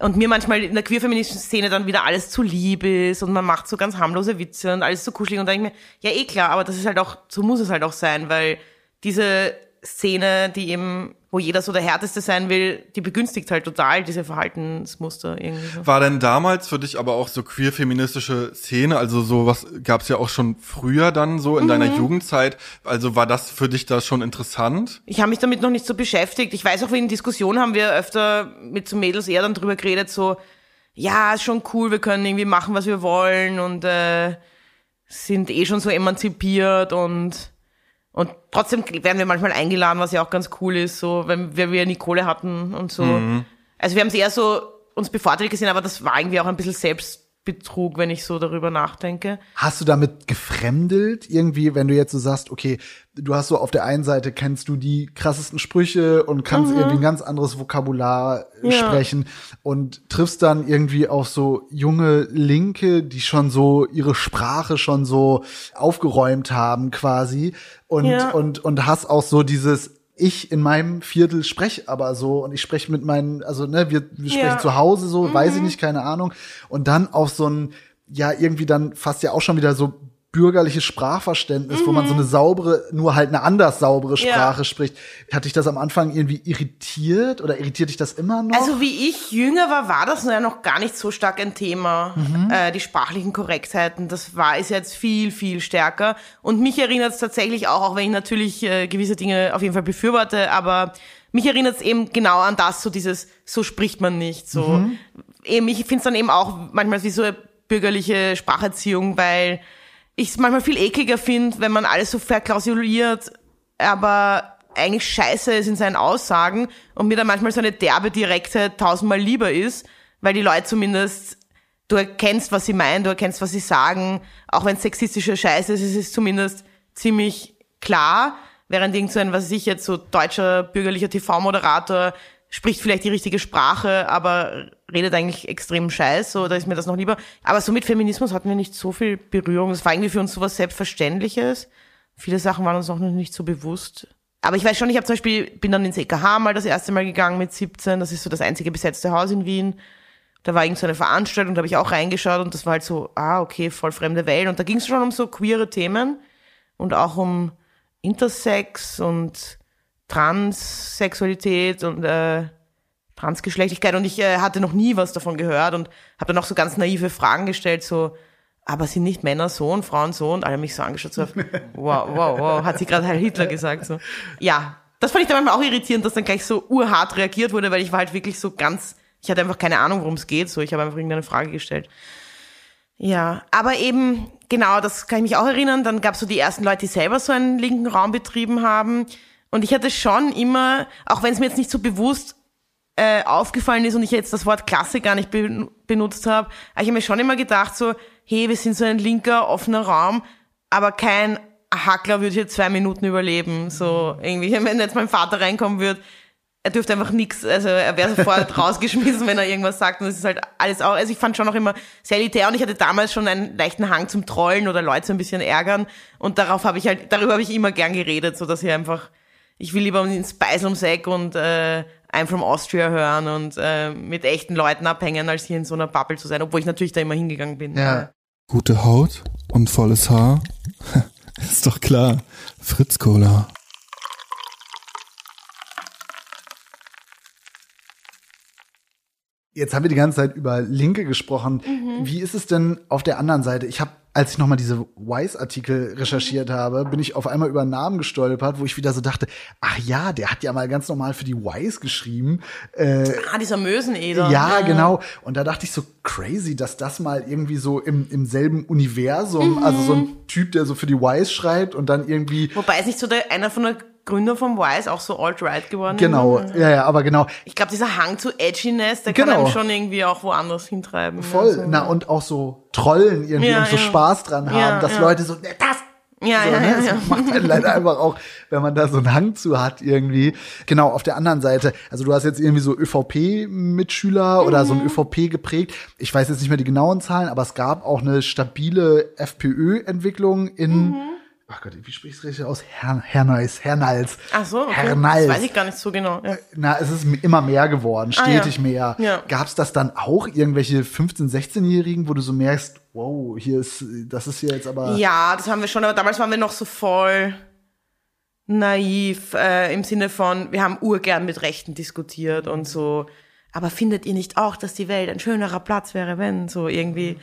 und mir manchmal in der queer-feministischen Szene dann wieder alles zu lieb ist und man macht so ganz harmlose Witze und alles so kuschelig und dann denke ich mir, ja eh klar, aber das ist halt auch, so muss es halt auch sein, weil diese Szene, die eben, wo jeder so der Härteste sein will, die begünstigt halt total diese Verhaltensmuster irgendwie so. War denn damals für dich aber auch so queer-feministische Szene, also sowas gab's ja auch schon früher dann so in deiner Jugendzeit, also war das für dich da schon interessant? Ich habe mich damit noch nicht so beschäftigt. Ich weiß auch, wie in Diskussionen haben wir öfter mit so Mädels eher dann drüber geredet, so, ja, ist schon cool, wir können irgendwie machen, was wir wollen und äh, sind eh schon so emanzipiert und und trotzdem werden wir manchmal eingeladen, was ja auch ganz cool ist, so, wenn wir, wir Nicole hatten und so. Also wir haben es eher so uns bevorteilt gesehen, aber das war irgendwie auch ein bisschen Selbstbetrug, wenn ich so darüber nachdenke. Hast du damit gefremdelt irgendwie, wenn du jetzt so sagst, okay, du hast so auf der einen Seite kennst du die krassesten Sprüche und kannst irgendwie ein ganz anderes Vokabular äh, Ja. sprechen und triffst dann irgendwie auf so junge Linke, die schon so ihre Sprache schon so aufgeräumt haben quasi und Ja. und und hast auch so dieses ich in meinem Viertel spreche aber so und ich spreche mit meinen, also ne, wir, wir sprechen Ja. zu Hause so, weiß ich nicht, keine Ahnung. Und dann auf so ein, ja, irgendwie dann fast ja auch schon wieder so bürgerliches Sprachverständnis, wo man so eine saubere, nur halt eine anders saubere Ja. Sprache spricht. Hat dich das am Anfang irgendwie irritiert oder irritiert dich das immer noch? Also wie ich jünger war, war das ja noch gar nicht so stark ein Thema. Äh, die sprachlichen Korrektheiten, das war ist jetzt viel, viel stärker. Und mich erinnert es tatsächlich auch, auch wenn ich natürlich äh, gewisse Dinge auf jeden Fall befürworte, aber mich erinnert es eben genau an das, so dieses, so spricht man nicht. So eben, ich finde es dann eben auch manchmal wie so eine bürgerliche Spracherziehung, weil ich es manchmal viel ekliger finde, wenn man alles so verklausuliert, aber eigentlich scheiße ist in seinen Aussagen und mir dann manchmal so eine derbe Direkte tausendmal lieber ist, weil die Leute zumindest, du erkennst, was sie meinen, du erkennst, was sie sagen, auch wenn es sexistische Scheiße ist, es ist zumindest ziemlich klar, während irgend so ein, was weiß ich jetzt, so deutscher bürgerlicher TV-Moderator spricht vielleicht die richtige Sprache, aber redet eigentlich extrem scheiß, so, da ist mir das noch lieber. Aber so mit Feminismus hatten wir nicht so viel Berührung. Das war irgendwie für uns sowas Selbstverständliches. Viele Sachen waren uns noch nicht so bewusst. Aber ich weiß schon, ich habe zum Beispiel, bin dann ins EKH mal das erste Mal gegangen mit 17. Das ist so das einzige besetzte Haus in Wien. Da war irgend so eine Veranstaltung, da habe ich auch reingeschaut und das war halt so, ah, okay, voll fremde Welt. Und da ging es schon um so queere Themen und auch um Intersex und Transsexualität und äh, Transgeschlechtlichkeit. Und ich äh, hatte noch nie was davon gehört und habe dann auch so ganz naive Fragen gestellt, so, aber sind nicht Männer so und Frauen so? Und alle haben mich so angeschaut, so, wow, wow, wow, hat sie gerade Heil Hitler gesagt, so. Ja, das fand ich dann manchmal auch irritierend, dass dann gleich so urhart reagiert wurde, weil ich war halt wirklich so ganz, ich hatte einfach keine Ahnung, worum es geht, so, ich habe einfach irgendeine Frage gestellt. Ja, aber eben, genau, das kann ich mich auch erinnern. Dann gab es so die ersten Leute, die selber so einen linken Raum betrieben haben. Und ich hatte schon immer, auch wenn es mir jetzt nicht so bewusst äh, aufgefallen ist und ich jetzt das Wort Klasse gar nicht be benutzt habe, ich habe mir schon immer gedacht, so, hey, wir sind so ein linker, offener Raum, aber kein Hackler würde hier zwei Minuten überleben. So irgendwie, wenn jetzt mein Vater reinkommen würde, er dürfte einfach nichts, also er wäre sofort rausgeschmissen, wenn er irgendwas sagt. Und das ist halt alles auch, also ich fand schon auch immer sehr elitär und ich hatte damals schon einen leichten Hang zum Trollen oder Leute so ein bisschen ärgern. Und darauf habe ich halt, darüber habe ich immer gern geredet, so dass ich einfach, ich will lieber den Spice ums Eck und äh, I'm from Austria hören und äh, mit echten Leuten abhängen, als hier in so einer Bubble zu sein, obwohl ich natürlich da immer hingegangen bin. Ja. Gute Haut und volles Haar. Ist doch klar. Fritz Cola. Jetzt haben wir die ganze Zeit über Linke gesprochen. Wie ist es denn auf der anderen Seite? Ich habe, als ich nochmal diese Wise-Artikel recherchiert habe, bin ich auf einmal über einen Namen gestolpert, wo ich wieder so dachte, ach ja, der hat ja mal ganz normal für die Wise geschrieben. Äh, Ah, dieser Möseneder. ja, genau. Und da dachte ich so crazy, dass das mal irgendwie so im, im selben Universum, also so ein Typ, der so für die Wise schreibt und dann irgendwie Wobei ist nicht so der, einer von der Gründer vom Wise auch so alt-right geworden Genau, ja, ja, aber genau. Ich glaube, dieser Hang zu Edginess, der Genau. kann einem schon irgendwie auch woanders hintreiben. Voll, Also, na und auch so Trollen irgendwie Ja, und so ja. Spaß dran haben, Ja, dass ja. Leute so, "Ne, das Ja, so, ja, ne? ja, Das ja. macht einen leider einfach auch, wenn man da so einen Hang zu hat irgendwie. Genau, auf der anderen Seite, also du hast jetzt irgendwie so ÖVP-Mitschüler oder Mhm. so ein ÖVP geprägt. Ich weiß jetzt nicht mehr die genauen Zahlen, aber es gab auch eine stabile FPÖ-Entwicklung in, Mhm. Ach Gott, wie sprichst du richtig aus? Her Hernals, Hernals. Ach so, okay. Hernals. Das weiß ich gar nicht so genau. Ja. Na, es ist immer mehr geworden, Ah, ja. stetig mehr. Ja. Gab's das dann auch irgendwelche 15-, 16-Jährigen, wo du so merkst, wow, hier ist, das ist hier jetzt aber. Ja, das haben wir schon, aber damals waren wir noch so voll naiv äh, im Sinne von, wir haben urgern mit Rechten diskutiert und so. Aber findet ihr nicht auch, dass die Welt ein schönerer Platz wäre, wenn so irgendwie,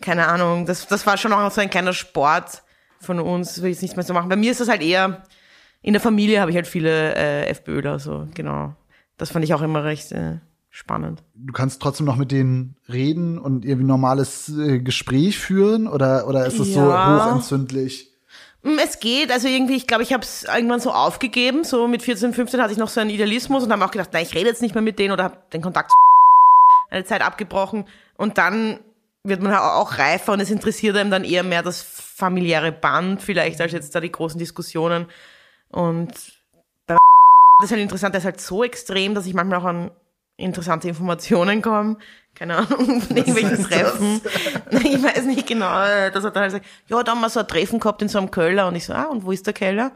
keine Ahnung, das, das war schon auch so ein kleiner Sport von uns, das will ich nicht mehr so machen. Bei mir ist das halt eher, in der Familie habe ich halt viele äh, FPÖler, so, genau. Das fand ich auch immer recht äh, spannend. Du kannst trotzdem noch mit denen reden und irgendwie normales äh, Gespräch führen oder, oder ist so Ja. hochentzündlich? Mm, Es geht, also irgendwie, ich glaube, ich habe es irgendwann so aufgegeben. So mit 14, 15 hatte ich noch so einen Idealismus und habe auch gedacht, nein, ich rede jetzt nicht mehr mit denen oder habe den Kontakt zu eine Zeit abgebrochen. Und dann wird man auch reifer und es interessiert einem dann eher mehr das familiäre Band vielleicht als jetzt da die großen Diskussionen. Und bei das ist halt interessant, der ist halt so extrem, dass ich manchmal auch an interessante Informationen komme. Keine Ahnung, von irgendwelchen Treffen. Ich weiß nicht genau, dass er dann halt sagt, ja, da haben wir so ein Treffen gehabt in so einem Keller. Und ich so, ah, und wo ist der Keller?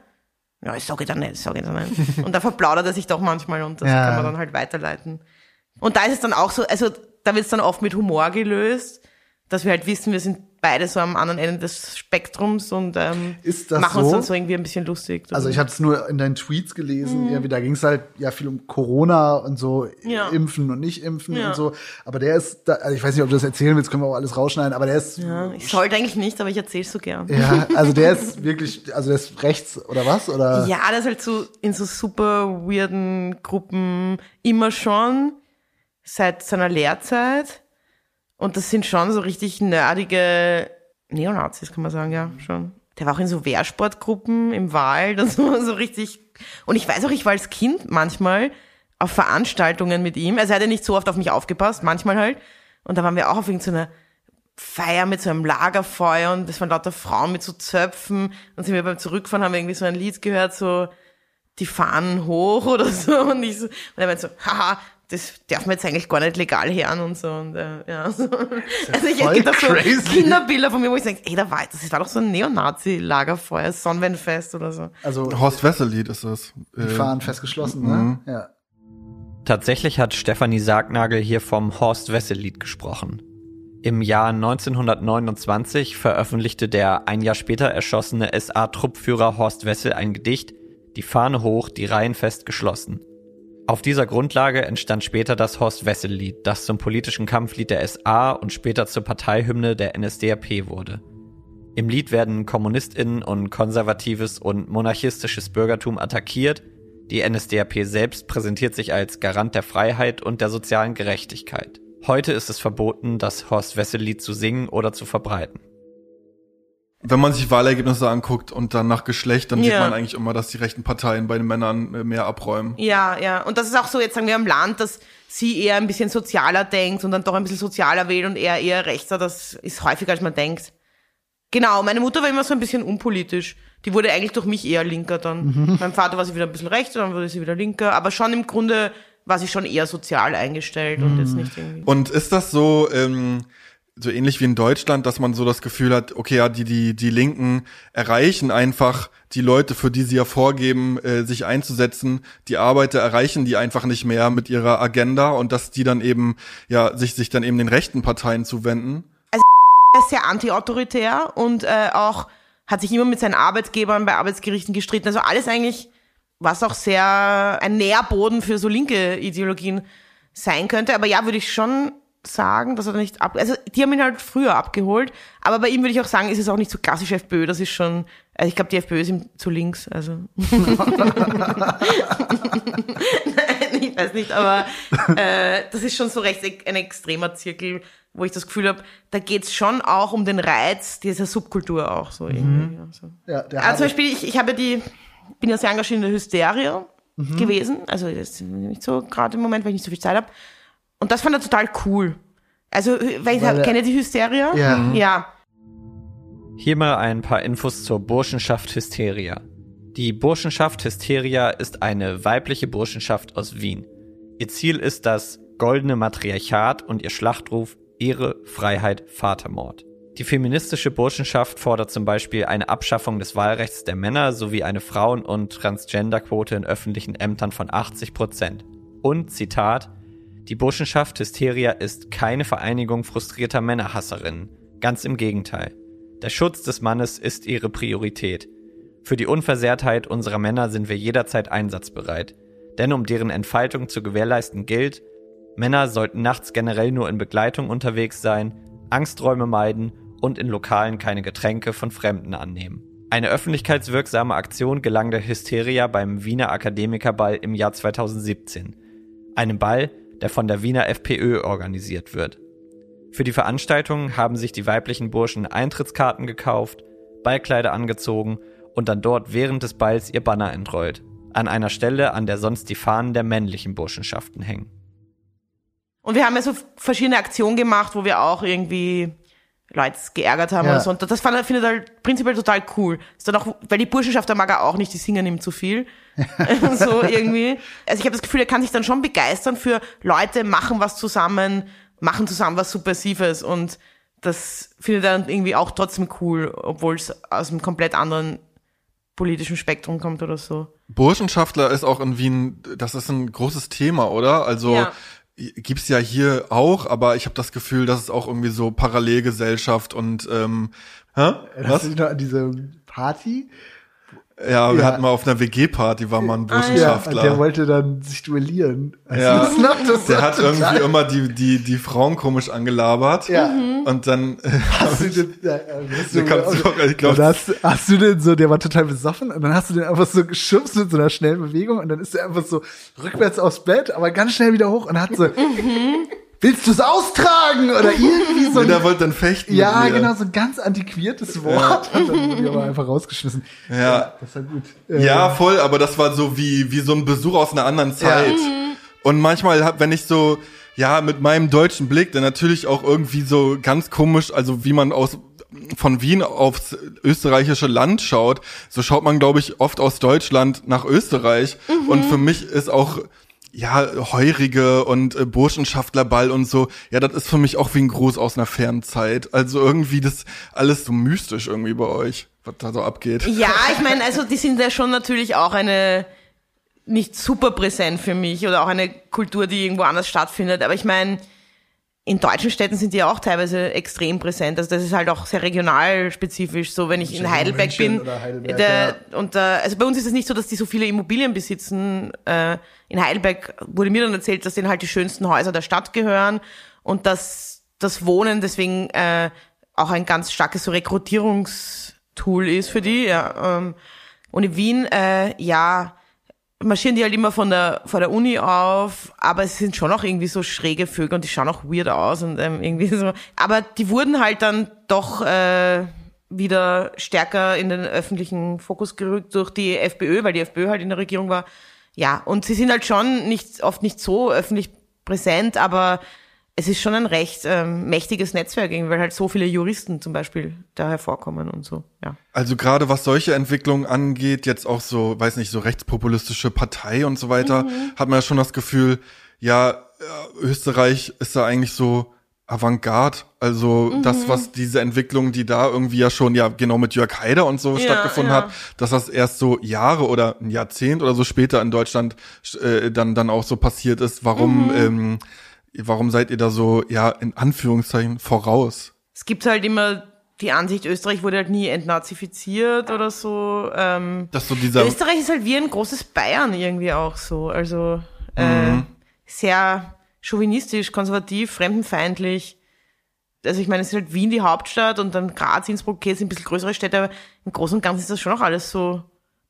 Ja, ich sage dann nicht, ich sage dann nicht. Und da verplaudert er sich doch manchmal und das Ja. kann man dann halt weiterleiten. Und da ist es dann auch so, also da wird es dann oft mit Humor gelöst, dass wir halt wissen, wir sind beide so am anderen Ende des Spektrums und ähm, machen uns so? dann so irgendwie ein bisschen lustig. Also ich habe es nur in deinen Tweets gelesen, irgendwie, da ging es halt ja viel um Corona und so, Mhm. Ja. impfen und nicht impfen Ja. und so. Aber der ist, da, also ich weiß nicht, ob du das erzählen willst, können wir auch alles rausschneiden, aber der ist, ja, ja, ich sollte eigentlich nicht, aber ich erzähle so gern. also der ist wirklich, also der ist rechts oder was? Oder? Ja, das ist halt so in so super weirden Gruppen immer schon seit seiner Lehrzeit. Und das sind schon so richtig nerdige Neonazis, kann man sagen, ja, schon. Der war auch in so Wehrsportgruppen im Wald und so, so richtig. Und ich weiß auch, ich war als Kind manchmal auf Veranstaltungen mit ihm. Also er hat ja nicht so oft auf mich aufgepasst, manchmal halt. Und da waren wir auch auf irgendeiner Feier mit so einem Lagerfeuer und das waren lauter Frauen mit so Zöpfen. Und sind wir beim Zurückfahren, haben wir irgendwie so ein Lied gehört, so die Fahnen hoch oder so. Und ich so, und er meinte so, haha, das darf man jetzt eigentlich gar nicht legal hören und so. Und äh, ja, so. Also ich gibt auch so. Kinderbilder von mir, wo ich denke, ey, da war, das war doch so ein Neonazi-Lagerfeuer, Sonnenwendfest oder so. Also Horst Wessel-Lied ist das. die Äh, fahren festgeschlossen, ne? Ja. Tatsächlich hat Stefanie Sargnagel hier vom Horst Wessel-Lied gesprochen. Im Jahr 1929 veröffentlichte der ein Jahr später erschossene SA-Truppführer Horst Wessel ein Gedicht, Die Fahne hoch, die Reihen fest geschlossen. Auf dieser Grundlage entstand später das Horst Wessel-Lied, das zum politischen Kampflied der SA und später zur Parteihymne der NSDAP wurde. Im Lied werden KommunistInnen und konservatives und monarchistisches Bürgertum attackiert. Die NSDAP selbst präsentiert sich als Garant der Freiheit und der sozialen Gerechtigkeit. Heute ist es verboten, das Horst Wessel-Lied zu singen oder zu verbreiten. Wenn man sich Wahlergebnisse anguckt und dann nach Geschlecht, dann sieht Ja. man eigentlich immer, dass die rechten Parteien bei den Männern äh, mehr abräumen. Ja, ja. Und das ist auch so, jetzt sagen wir im Land, dass sie eher ein bisschen sozialer denkt und dann doch ein bisschen sozialer wählt und er eher rechter. Das ist häufiger, als man denkt. Genau, meine Mutter war immer so ein bisschen unpolitisch. Die wurde eigentlich durch mich eher linker dann. Mein Vater war sie wieder ein bisschen rechter, dann wurde sie wieder linker. Aber schon im Grunde war sie schon eher sozial eingestellt und jetzt nicht irgendwie. Und ist das so, ähm, so ähnlich wie in Deutschland, dass man so das Gefühl hat, okay, ja, die, die, die Linken erreichen einfach die Leute, für die sie ja vorgeben, äh, sich einzusetzen, die Arbeiter erreichen die einfach nicht mehr mit ihrer Agenda und dass die dann eben, ja, sich, sich dann eben den rechten Parteien zuwenden? Er ist sehr anti-autoritär und äh, auch hat sich immer mit seinen Arbeitgebern bei Arbeitsgerichten gestritten. Also alles eigentlich, was auch sehr ein Nährboden für so linke Ideologien sein könnte. Aber ja, würde ich schon sagen, dass er nicht ab... Also die haben ihn halt früher abgeholt. Aber bei ihm würde ich auch sagen, ist es auch nicht so klassisch FPÖ. Das ist schon... Also ich glaube, die FPÖ ist ihm zu links. Also... Nein, ich weiß nicht, aber äh, das ist schon so recht ein extremer Zirkel, wo ich das Gefühl habe, da geht's schon auch um den Reiz dieser Subkultur auch so irgendwie. Ja, so. ja der Also zum Beispiel, ich, ich habe die, bin ja sehr engagiert in der Hysteria gewesen, also das ist nicht so gerade im Moment, weil ich nicht so viel Zeit habe. Und das fand er total cool. Also, weil ich Weil kenne die Hysteria? Ja. Ja. Hier mal ein paar Infos zur Burschenschaft Hysteria. Die Burschenschaft Hysteria ist eine weibliche Burschenschaft aus Wien. Ihr Ziel ist das goldene Matriarchat und ihr Schlachtruf Ehre, Freiheit, Vatermord. Die feministische Burschenschaft fordert zum Beispiel eine Abschaffung des Wahlrechts der Männer sowie eine Frauen- und Transgenderquote in öffentlichen Ämtern von 80 Prozent. Und, Zitat, die Burschenschaft Hysteria ist keine Vereinigung frustrierter Männerhasserinnen. Ganz im Gegenteil. Der Schutz des Mannes ist ihre Priorität. Für die Unversehrtheit unserer Männer sind wir jederzeit einsatzbereit. Denn um deren Entfaltung zu gewährleisten gilt, Männer sollten nachts generell nur in Begleitung unterwegs sein, Angsträume meiden und in Lokalen keine Getränke von Fremden annehmen. Eine öffentlichkeitswirksame Aktion gelang der Hysteria beim Wiener Akademikerball im Jahr 2017. Einem Ball, der von der Wiener FPÖ organisiert wird. Für die Veranstaltung haben sich die weiblichen Burschen Eintrittskarten gekauft, Ballkleider angezogen und dann dort während des Balls ihr Banner entrollt. An einer Stelle, an der sonst die Fahnen der männlichen Burschenschaften hängen. Und wir haben ja so verschiedene Aktionen gemacht, wo wir auch irgendwie Leute geärgert haben Ja. oder so. Und das fand, finde ich halt prinzipiell total cool. Ist dann auch, weil die Burschenschaft, da mag er auch nicht, die singen ihm zu viel. so irgendwie. Also ich habe das Gefühl, er kann sich dann schon begeistern für Leute, machen was zusammen, machen zusammen was Subversives. Und das findet er dann irgendwie auch trotzdem cool, obwohl es aus einem komplett anderen politischen Spektrum kommt oder so. Burschenschaftler ist auch in Wien, das ist ein großes Thema, oder? Also Ja. Gibt's ja hier auch, aber ich habe das Gefühl, dass es auch irgendwie so Parallelgesellschaft und ähm, hä? Hast Was? du dich noch an diese Party? Ja, wir Ja. hatten mal auf einer WG-Party, war mal ein Ja, Burschenschaftler. der wollte dann sich duellieren. Weißt Ja. das noch? Das Der hat total- irgendwie immer die, die, die Frauen komisch angelabert. Ja. Und dann, äh, Hast du den, ja, hast Du kannst doch- ich glaub- dann hast, hast du den so, der war total besoffen und dann hast du den einfach so geschubst mit so einer schnellen Bewegung und dann ist er einfach so rückwärts aufs Bett, aber ganz schnell wieder hoch und hat so, willst du es austragen oder irgendwie so. ein- der wollte dann fechten. ja, mit mir. genau, so ein ganz antiquiertes Wort. Und dann wurde aber einfach rausgeschmissen. Ja. Das war gut. Äh, Ja, voll, aber das war so wie, wie so ein Besuch aus einer anderen Zeit. Und manchmal, hab, wenn ich so, ja, mit meinem deutschen Blick, der natürlich auch irgendwie so ganz komisch, also wie man aus von Wien aufs österreichische Land schaut, so schaut man, glaube ich, oft aus Deutschland nach Österreich. Und für mich ist auch, ja, Heurige und äh, Burschenschaftlerball und so, ja, das ist für mich auch wie ein Gruß aus einer fernen Zeit. Also irgendwie das alles so mystisch irgendwie bei euch, was da so abgeht. Ja, ich meine, also die sind ja schon natürlich auch eine nicht super präsent für mich oder auch eine Kultur, die irgendwo anders stattfindet. Aber ich meine, in deutschen Städten sind die ja auch teilweise extrem präsent. Also das ist halt auch sehr regional spezifisch. So wenn ich in Heidelberg München bin, Heidelberg, der, und äh, also bei uns ist es nicht so, dass die so viele Immobilien besitzen. Äh, in Heidelberg wurde mir dann erzählt, dass denen halt die schönsten Häuser der Stadt gehören und dass das Wohnen deswegen äh, auch ein ganz starkes so Rekrutierungstool ist für die. Ja. Ähm, und in Wien, äh, ja, marschieren die halt immer von der, von der Uni auf, aber es sind schon auch irgendwie so schräge Vögel und die schauen auch weird aus und ähm, irgendwie so. Aber die wurden halt dann doch äh, wieder stärker in den öffentlichen Fokus gerückt durch die FPÖ, weil die FPÖ halt in der Regierung war. Ja, und sie sind halt schon nicht, oft nicht so öffentlich präsent, aber es ist schon ein recht ähm, mächtiges Netzwerk, weil halt so viele Juristen zum Beispiel da hervorkommen und so, ja. Also gerade was solche Entwicklungen angeht, jetzt auch so, weiß nicht, so rechtspopulistische Partei und so weiter, hat man ja schon das Gefühl, ja, äh, Österreich ist da eigentlich so Avantgarde. Also das, was diese Entwicklung, die da irgendwie ja schon, ja, genau mit Jörg Haider und so Ja, stattgefunden ja. hat, dass das erst so Jahre oder ein Jahrzehnt oder so später in Deutschland äh, dann, dann auch so passiert ist. Warum, ähm, warum seid ihr da so, ja, in Anführungszeichen voraus? Es gibt halt immer die Ansicht, Österreich wurde halt nie entnazifiziert oder so. Ähm, Dass so dieser, Österreich ist halt wie ein großes Bayern irgendwie auch so. Also äh, sehr chauvinistisch, konservativ, fremdenfeindlich. Also ich meine, es ist halt Wien die Hauptstadt und dann Graz, Innsbruck, okay, sind ein bisschen größere Städte, aber im Großen und Ganzen ist das schon auch alles so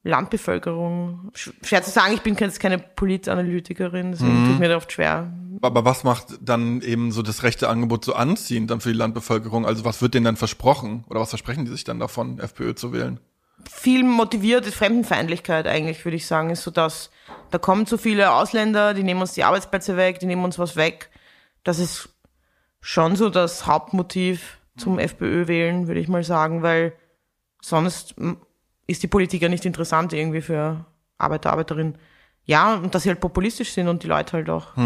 Landbevölkerung. Sch- Schwer zu sagen, ich bin jetzt keine Politanalytikerin, deswegen tut mir das oft schwer. Aber was macht dann eben so das rechte Angebot so anziehend dann für die Landbevölkerung? Also was wird denen dann versprochen? Oder was versprechen die sich dann davon, FPÖ zu wählen? viel motivierte Fremdenfeindlichkeit eigentlich, würde ich sagen, ist so das, da kommen so viele Ausländer, die nehmen uns die Arbeitsplätze weg, die nehmen uns was weg. Das ist schon so das Hauptmotiv. zum FPÖ wählen, würde ich mal sagen, weil sonst ist die Politik ja nicht interessant irgendwie für Arbeiter, Arbeiterinnen. Ja, und dass sie halt populistisch sind und die Leute halt auch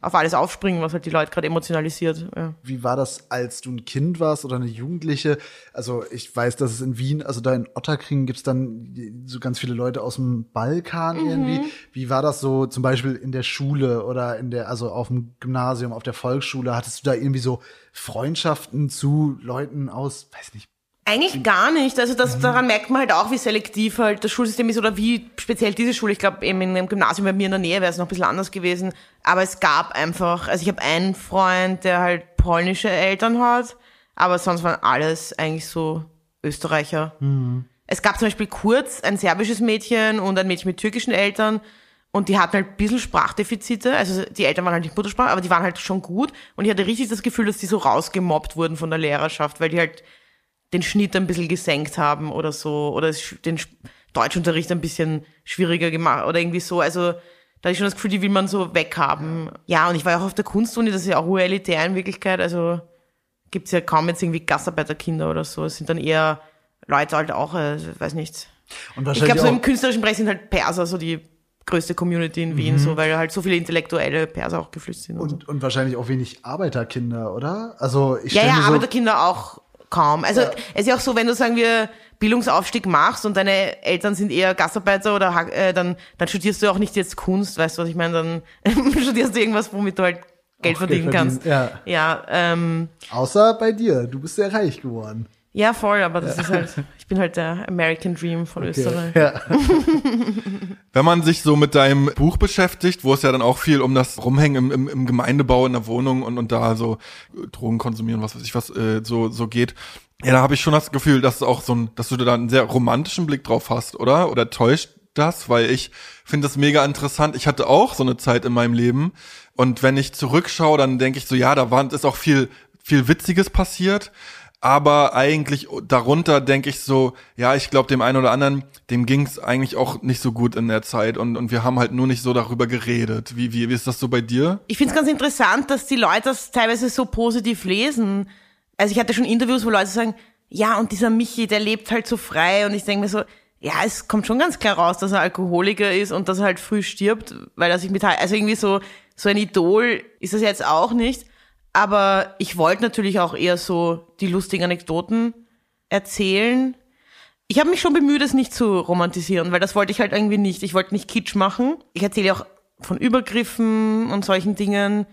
auf alles aufspringen, was halt die Leute gerade emotionalisiert. Ja. Wie war das, als du ein Kind warst oder eine Jugendliche? Also ich weiß, dass es in Wien, also da in Otterkring gibt's dann so ganz viele Leute aus dem Balkan irgendwie. Wie war das so zum Beispiel in der Schule oder in der, also auf dem Gymnasium, auf der Volksschule? Hattest du da irgendwie so Freundschaften zu Leuten aus, weiß nicht, Eigentlich gar nicht. Also das, daran merkt man halt auch, wie selektiv halt das Schulsystem ist oder wie speziell diese Schule. Ich glaube, eben in einem Gymnasium bei mir in der Nähe wäre es noch ein bisschen anders gewesen. Aber es gab einfach, also ich habe einen Freund, der halt polnische Eltern hat, aber sonst waren alles eigentlich so Österreicher. Es gab zum Beispiel kurz ein serbisches Mädchen und ein Mädchen mit türkischen Eltern. Und die hatten halt ein bisschen Sprachdefizite. Also die Eltern waren halt nicht Muttersprache, aber die waren halt schon gut. Und ich hatte richtig das Gefühl, dass die so rausgemobbt wurden von der Lehrerschaft, weil die halt den Schnitt ein bisschen gesenkt haben oder so. Oder es- den Sch- Deutschunterricht ein bisschen schwieriger gemacht oder irgendwie so. Also da hatte ich schon das Gefühl, die will man so weghaben. Ja, und ich war ja auch auf der Kunstuni, das ist ja auch elitär in Wirklichkeit. Also gibt's ja kaum jetzt irgendwie Gastarbeiterkinder oder so. Es sind dann eher Leute halt auch, äh, weiß nicht. Und Ich glaube, so im künstlerischen Bereich sind halt Perser so die größte Community in Wien, so, weil halt so viele intellektuelle Perser auch geflüchtet sind. Und, so. und, und wahrscheinlich auch wenig Arbeiterkinder, oder? Also ich Ja, ja, so, Arbeiterkinder auch kaum. Also es ist ja auch so, wenn du sagen wir Bildungsaufstieg machst und deine Eltern sind eher Gastarbeiter oder äh, dann dann studierst du auch nicht jetzt Kunst, weißt du, was ich meine? Dann studierst du irgendwas, womit du halt Geld Auch Geld verdienen kannst. verdienen, Ja, ähm, außer bei dir, du bist sehr reich geworden. ja, voll, aber das ist halt, bin halt der American Dream von Österreich. Ja. Wenn man sich so mit deinem Buch beschäftigt, wo es ja dann auch viel um das Rumhängen im, im, im Gemeindebau in der Wohnung und, und da so Drogen konsumieren, was weiß ich, was äh, so, so geht. Ja, da habe ich schon das Gefühl, dass du auch so ein, dass du da einen sehr romantischen Blick drauf hast, oder? Oder täuscht das? Weil ich finde das mega interessant. Ich hatte auch so eine Zeit in meinem Leben. Und wenn ich zurückschaue, dann denke ich so, ja, da war, ist auch viel, viel Witziges passiert. Aber eigentlich darunter denke ich so, ja, ich glaube, dem einen oder anderen, dem ging es eigentlich auch nicht so gut in der Zeit und, und wir haben halt nur nicht so darüber geredet. Wie, wie, wie ist das so bei dir? ich finde es ganz interessant, dass die Leute das teilweise so positiv lesen. Also ich hatte schon Interviews, wo Leute sagen, ja, und dieser Michi, der lebt halt so frei. Und ich denke mir so, ja, es kommt schon ganz klar raus, dass er Alkoholiker ist und dass er halt früh stirbt, weil er sich mit, also irgendwie so, so ein Idol ist das jetzt auch nicht. Aber ich wollte natürlich auch eher so die lustigen Anekdoten erzählen. Ich habe mich schon bemüht, es nicht zu romantisieren, weil das wollte ich halt irgendwie nicht. Ich wollte nicht Kitsch machen. Ich erzähle auch von Übergriffen und solchen Dingen.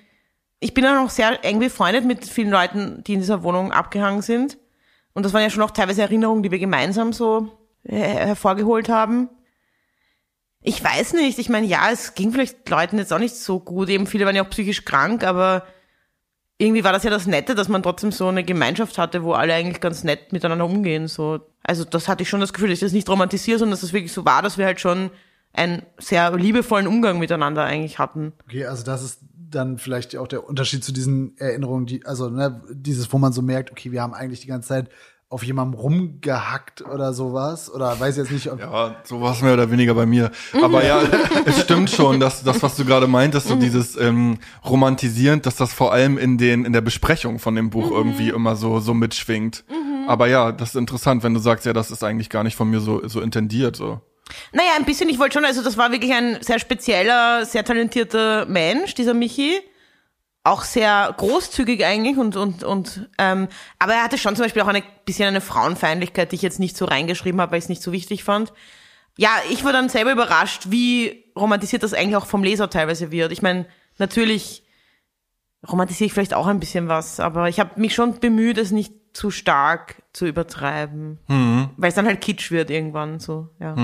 Ich bin auch noch sehr eng befreundet mit vielen Leuten, die in dieser Wohnung abgehangen sind. Und das waren ja schon auch teilweise Erinnerungen, die wir gemeinsam so hervorgeholt haben. Ich weiß nicht. Ich meine, ja, es ging vielleicht Leuten jetzt auch nicht so gut. Eben viele waren ja auch psychisch krank, aber irgendwie war das ja das Nette, dass man trotzdem so eine Gemeinschaft hatte, wo alle eigentlich ganz nett miteinander umgehen. So, also das hatte ich schon das Gefühl, dass ich das nicht romantisiere, sondern dass es wirklich so war, dass wir halt schon einen sehr liebevollen Umgang miteinander eigentlich hatten. Okay, also das ist dann vielleicht auch der Unterschied zu diesen Erinnerungen, die, also ne, dieses, wo man so merkt, okay, wir haben eigentlich die ganze Zeit auf jemandem rumgehackt oder sowas. Oder weiß jetzt nicht, ob. Ja, so war es mehr oder weniger bei mir. Aber ja, es stimmt schon, dass das, was du gerade meintest, so dieses ähm, Romantisierend, dass das vor allem in den in der Besprechung von dem Buch irgendwie immer so so mitschwingt. Aber ja, das ist interessant, wenn du sagst, ja, das ist eigentlich gar nicht von mir so so intendiert so. Naja, ein bisschen, ich wollte schon, also das war wirklich ein sehr spezieller, sehr talentierter Mensch, dieser Michi. Auch sehr großzügig eigentlich und, und, und, ähm, aber er hatte schon zum Beispiel auch eine bisschen eine Frauenfeindlichkeit, die ich jetzt nicht so reingeschrieben habe, weil ich es nicht so wichtig fand. Ja, ich war dann selber überrascht, wie romantisiert das eigentlich auch vom Leser teilweise wird. Ich meine, natürlich romantisiere ich vielleicht auch ein bisschen was, aber ich habe mich schon bemüht, es nicht zu stark zu übertreiben, weil es dann halt kitsch wird irgendwann so. Ja.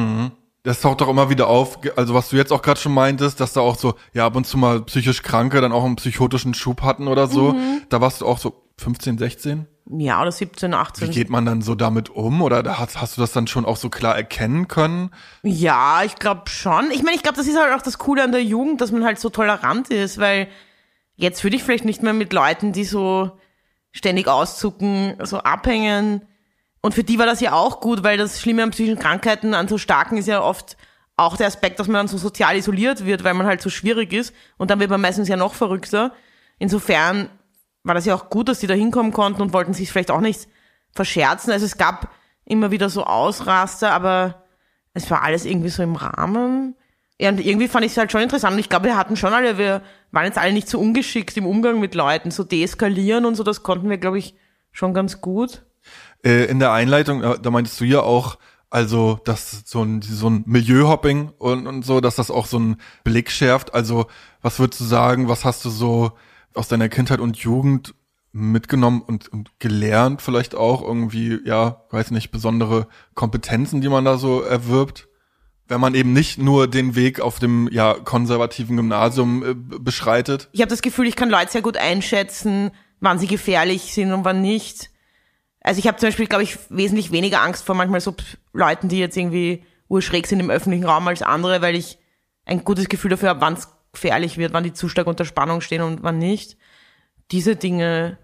Das taucht doch immer wieder auf, also was du jetzt auch gerade schon meintest, dass da auch so, ja, ab und zu mal psychisch Kranke dann auch einen psychotischen Schub hatten oder so. Da warst du auch so 15, 16? Ja, oder 17, Wie 18. geht man dann so damit um? Oder da hast, hast du das dann schon auch so klar erkennen können? Ja, ich glaube schon. Ich meine, ich glaube, das ist halt auch das Coole an der Jugend, dass man halt so tolerant ist, weil jetzt würde ich vielleicht nicht mehr mit Leuten, die so ständig auszucken, so abhängen. Und für die war das ja auch gut, weil das Schlimme an psychischen Krankheiten, an so starken ist ja oft auch der Aspekt, dass man dann so sozial isoliert wird, weil man halt so schwierig ist. Und dann wird man meistens ja noch verrückter. Insofern war das ja auch gut, dass die da hinkommen konnten und wollten sich vielleicht auch nicht verscherzen. Also es gab immer wieder so Ausraster, aber es war alles irgendwie so im Rahmen. Ja, und irgendwie fand ich es halt schon interessant. Und ich glaube, wir hatten schon alle, wir waren jetzt alle nicht so ungeschickt im Umgang mit Leuten, so deeskalieren und so, das konnten wir, glaube ich, schon ganz gut. Äh, in der Einleitung, äh, da meintest du ja auch, also, dass so ein, so ein Milieuhopping und, und so, dass das auch so einen Blick schärft. Also, was würdest du sagen, was hast du so aus deiner Kindheit und Jugend mitgenommen und, und gelernt vielleicht auch irgendwie, ja, weiß nicht, besondere Kompetenzen, die man da so erwirbt? Wenn man eben nicht nur den Weg auf dem ja konservativen Gymnasium äh, beschreitet. Ich habe das Gefühl, ich kann Leute sehr gut einschätzen, wann sie gefährlich sind und wann nicht. Also ich habe zum Beispiel, glaube ich, wesentlich weniger Angst vor manchmal so Leuten, die jetzt irgendwie urschräg sind im öffentlichen Raum als andere, weil ich ein gutes Gefühl dafür habe, wann es gefährlich wird, wann die zu stark unter Spannung stehen und wann nicht. Diese Dinge,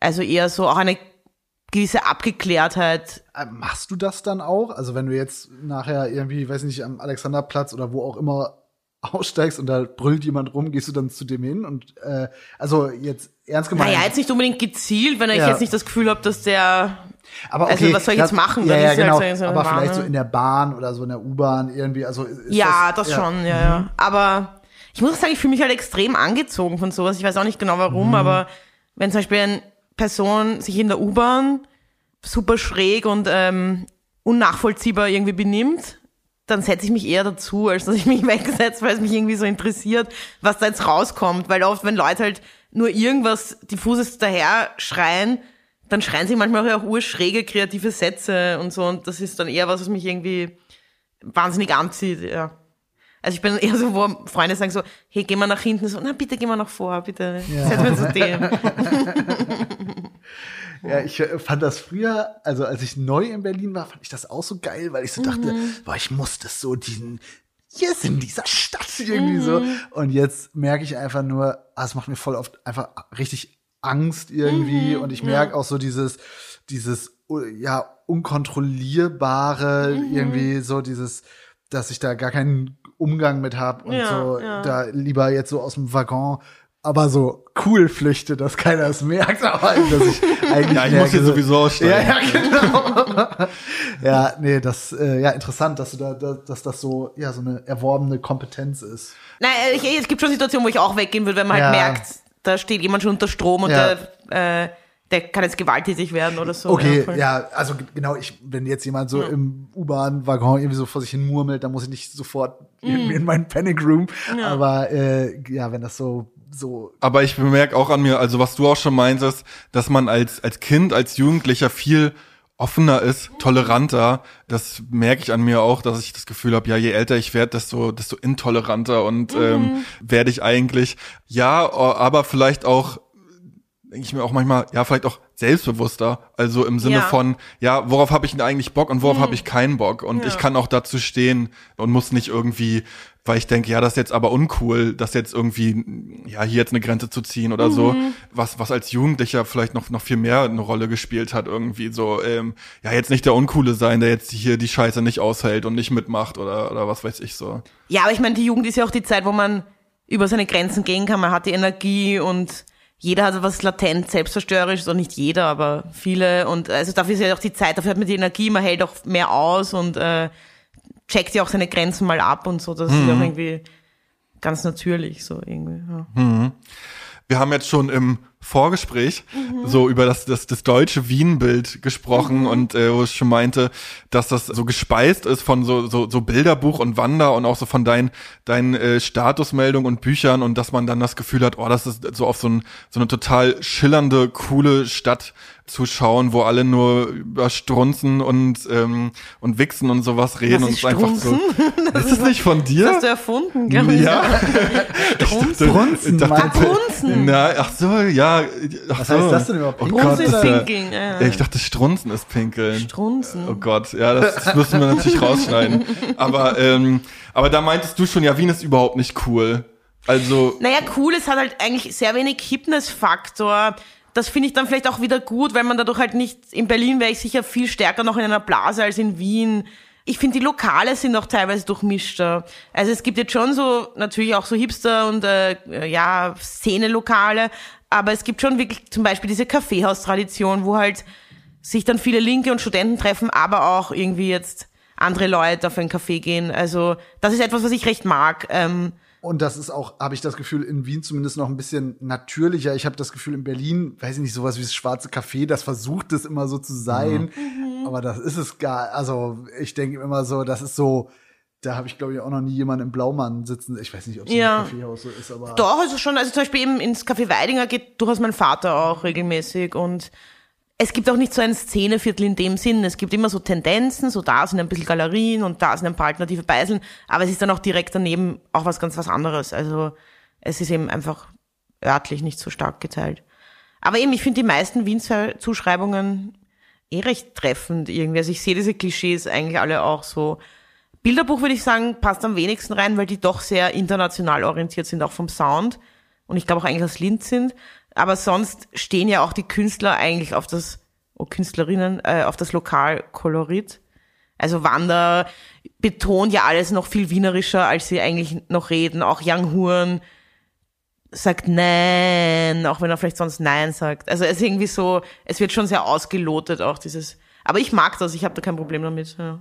also eher so auch eine gewisse Abgeklärtheit. Äh, Machst du das dann auch? Also wenn du jetzt nachher irgendwie, weiß nicht, am Alexanderplatz oder wo auch immer aussteigst und da brüllt jemand rum, gehst du dann zu dem hin und äh, also jetzt ernst gemeint. Naja, jetzt nicht unbedingt gezielt, wenn ich Ja. jetzt nicht das Gefühl habe, dass der aber also was soll ich jetzt machen? Ja, ja, ist halt genau. so- so aber vielleicht Bahn, so ne? in der Bahn oder so in der U-Bahn irgendwie. Also ist Ja, das, ja. schon, ja, ja. Aber ich muss sagen, ich fühle mich halt extrem angezogen von sowas. Ich weiß auch nicht genau warum, Mhm. aber wenn zum Beispiel eine Person sich in der U-Bahn super schräg und ähm, unnachvollziehbar irgendwie benimmt, dann setze ich mich eher dazu, als dass ich mich wegsetze, weil es mich irgendwie so interessiert, was da jetzt rauskommt. Weil oft, wenn Leute halt nur irgendwas diffuses daher schreien, dann schreien sie manchmal auch urschräge kreative Sätze und so. Und das ist dann eher was, was mich irgendwie wahnsinnig anzieht, ja. Also ich bin eher so, wo Freunde sagen so, hey, geh mal nach hinten, so, na bitte geh mal nach vor, bitte, setz mal zu dem. Ja, ich äh, fand das früher, also als ich neu in Berlin war, fand ich das auch so geil, weil ich so dachte, Mhm. boah, ich muss das so diesen, hier ist in dieser Stadt irgendwie so. Mhm. Und jetzt merke ich einfach nur, ah, es macht mir voll oft einfach richtig Angst irgendwie. Mhm, Und ich merke auch so dieses, dieses, uh, ja, unkontrollierbare, Mhm. irgendwie so dieses, dass ich da gar keinen Umgang mit habe und Ja, so ja. da lieber jetzt so aus dem Waggon aber so cool flüchte, dass keiner es merkt, aber dass ich eigentlich Ja, ich muss so- sowieso aussteigen. Ja, ja, genau. ja, nee, das äh, ja interessant, dass du da, da dass das so ja so eine erworbene Kompetenz ist. Nein, ich, es gibt schon Situationen, wo ich auch weggehen würde, wenn man Ja. halt merkt, da steht jemand schon unter Strom und Ja. der, äh, der kann jetzt gewalttätig werden oder so. Okay, voll. ja, also genau, ich wenn jetzt jemand so im U-Bahn-Waggon irgendwie so vor sich hin murmelt, dann muss ich nicht sofort Mhm. in meinen Panic Room, aber äh, ja, wenn das so so Aber ich bemerke auch an mir, also was du auch schon meintest, dass man als, als Kind, als Jugendlicher viel offener ist, toleranter. Das merke ich an mir auch, dass ich das Gefühl habe, ja, je älter ich werde, desto, desto intoleranter und ähm, werde ich eigentlich. Ja, aber vielleicht auch, denke ich mir auch manchmal, ja, vielleicht auch selbstbewusster. Also im Sinne Ja. von, ja, worauf habe ich denn eigentlich Bock und worauf habe ich keinen Bock? Und Ja. ich kann auch dazu stehen und muss nicht irgendwie, weil ich denke, ja, das ist jetzt aber uncool, das jetzt irgendwie, ja, hier jetzt eine Grenze zu ziehen oder so, was, was als Jugendlicher vielleicht noch, noch viel mehr eine Rolle gespielt hat, irgendwie so, ähm, ja, jetzt nicht der Uncoole sein, der jetzt hier die Scheiße nicht aushält und nicht mitmacht oder, oder was weiß ich so. Ja, aber ich meine, die Jugend ist ja auch die Zeit, wo man über seine Grenzen gehen kann. Man hat die Energie und jeder hat was latent selbstzerstörerisches, oder nicht jeder, aber viele. Und also dafür ist ja auch die Zeit, dafür hat man die Energie, man hält auch mehr aus und äh, checkt ja auch seine Grenzen mal ab und so. Das ist ja auch irgendwie ganz natürlich so irgendwie. Ja. Wir haben jetzt schon im Vorgespräch so über das, das, das deutsche Wien-Bild gesprochen und äh, wo ich schon meinte, dass das so gespeist ist von so, so, so Bilderbuch und Wander und auch so von deinen, deinen äh, Statusmeldungen und Büchern und dass man dann das Gefühl hat, oh, das ist so auf so, ein, so eine total schillernde, coole Stadt zu schauen, wo alle nur über Strunzen und, ähm, und Wichsen und sowas reden und ist es einfach so. Ist das nicht von dir? Das hast du erfunden, ich. Ja. Strunzen. Brunzen. Na, ach so, ja. Ach Was so. heißt das denn überhaupt? Oh Gott, ist Pinkeln. Ja, ich dachte, Strunzen ist Pinkeln. Strunzen. Oh Gott, ja, das, das müssen wir natürlich rausschneiden. Aber, ähm, aber da meintest du schon, ja, Wien ist überhaupt nicht cool. Also, Naja, cool, es hat halt eigentlich sehr wenig Hipness-Faktor. Das finde ich dann vielleicht auch wieder gut, weil man dadurch halt nicht, in Berlin wäre ich sicher viel stärker noch in einer Blase als in Wien. Ich finde, die Lokale sind auch teilweise durchmischter. Also es gibt jetzt schon so, natürlich auch so Hipster und äh, ja, Szene-Lokale, aber es gibt schon wirklich zum Beispiel diese Kaffeehaustradition, wo halt sich dann viele Linke und Studenten treffen, aber auch irgendwie jetzt andere Leute auf einen Kaffee gehen. Also das ist etwas, was ich recht mag. Ähm, und das ist auch, habe ich das Gefühl, in Wien zumindest noch ein bisschen natürlicher. Ich habe das Gefühl, in Berlin, weiß ich nicht, sowas wie das schwarze Café, das versucht es immer so zu sein. Mhm. Aber das ist es gar, also ich denke immer so, das ist so, da habe ich, glaube ich, auch noch nie jemanden im Blaumann sitzen. Ich weiß nicht, ob es ja. ein Kaffeehaus so ist, aber. Doch, also schon, also zum Beispiel eben ins Café Weidinger geht durchaus mein Vater auch regelmäßig und es gibt auch nicht so ein Szeneviertel in dem Sinn. Es gibt immer so Tendenzen, so da sind ein bisschen Galerien und da sind ein paar alternative Beiseln, aber es ist dann auch direkt daneben auch was ganz was anderes. Also es ist eben einfach örtlich nicht so stark geteilt. Aber eben, ich finde die meisten Wien-Zuschreibungen eh recht treffend irgendwie. Also ich sehe diese Klischees eigentlich alle auch so. Bilderbuch würde ich sagen, passt am wenigsten rein, weil die doch sehr international orientiert sind, auch vom Sound. Und ich glaube auch eigentlich aus Linz sind. Aber sonst stehen ja auch die Künstler eigentlich auf das, oh Künstlerinnen, äh, auf das Lokalkolorit. Also Wanda betont ja alles noch viel wienerischer, als sie eigentlich noch reden. Auch Young Huren sagt Nein, auch wenn er vielleicht sonst Nein sagt. Also es ist irgendwie so, es wird schon sehr ausgelotet auch dieses. Aber ich mag das, ich habe da kein Problem damit. Ja.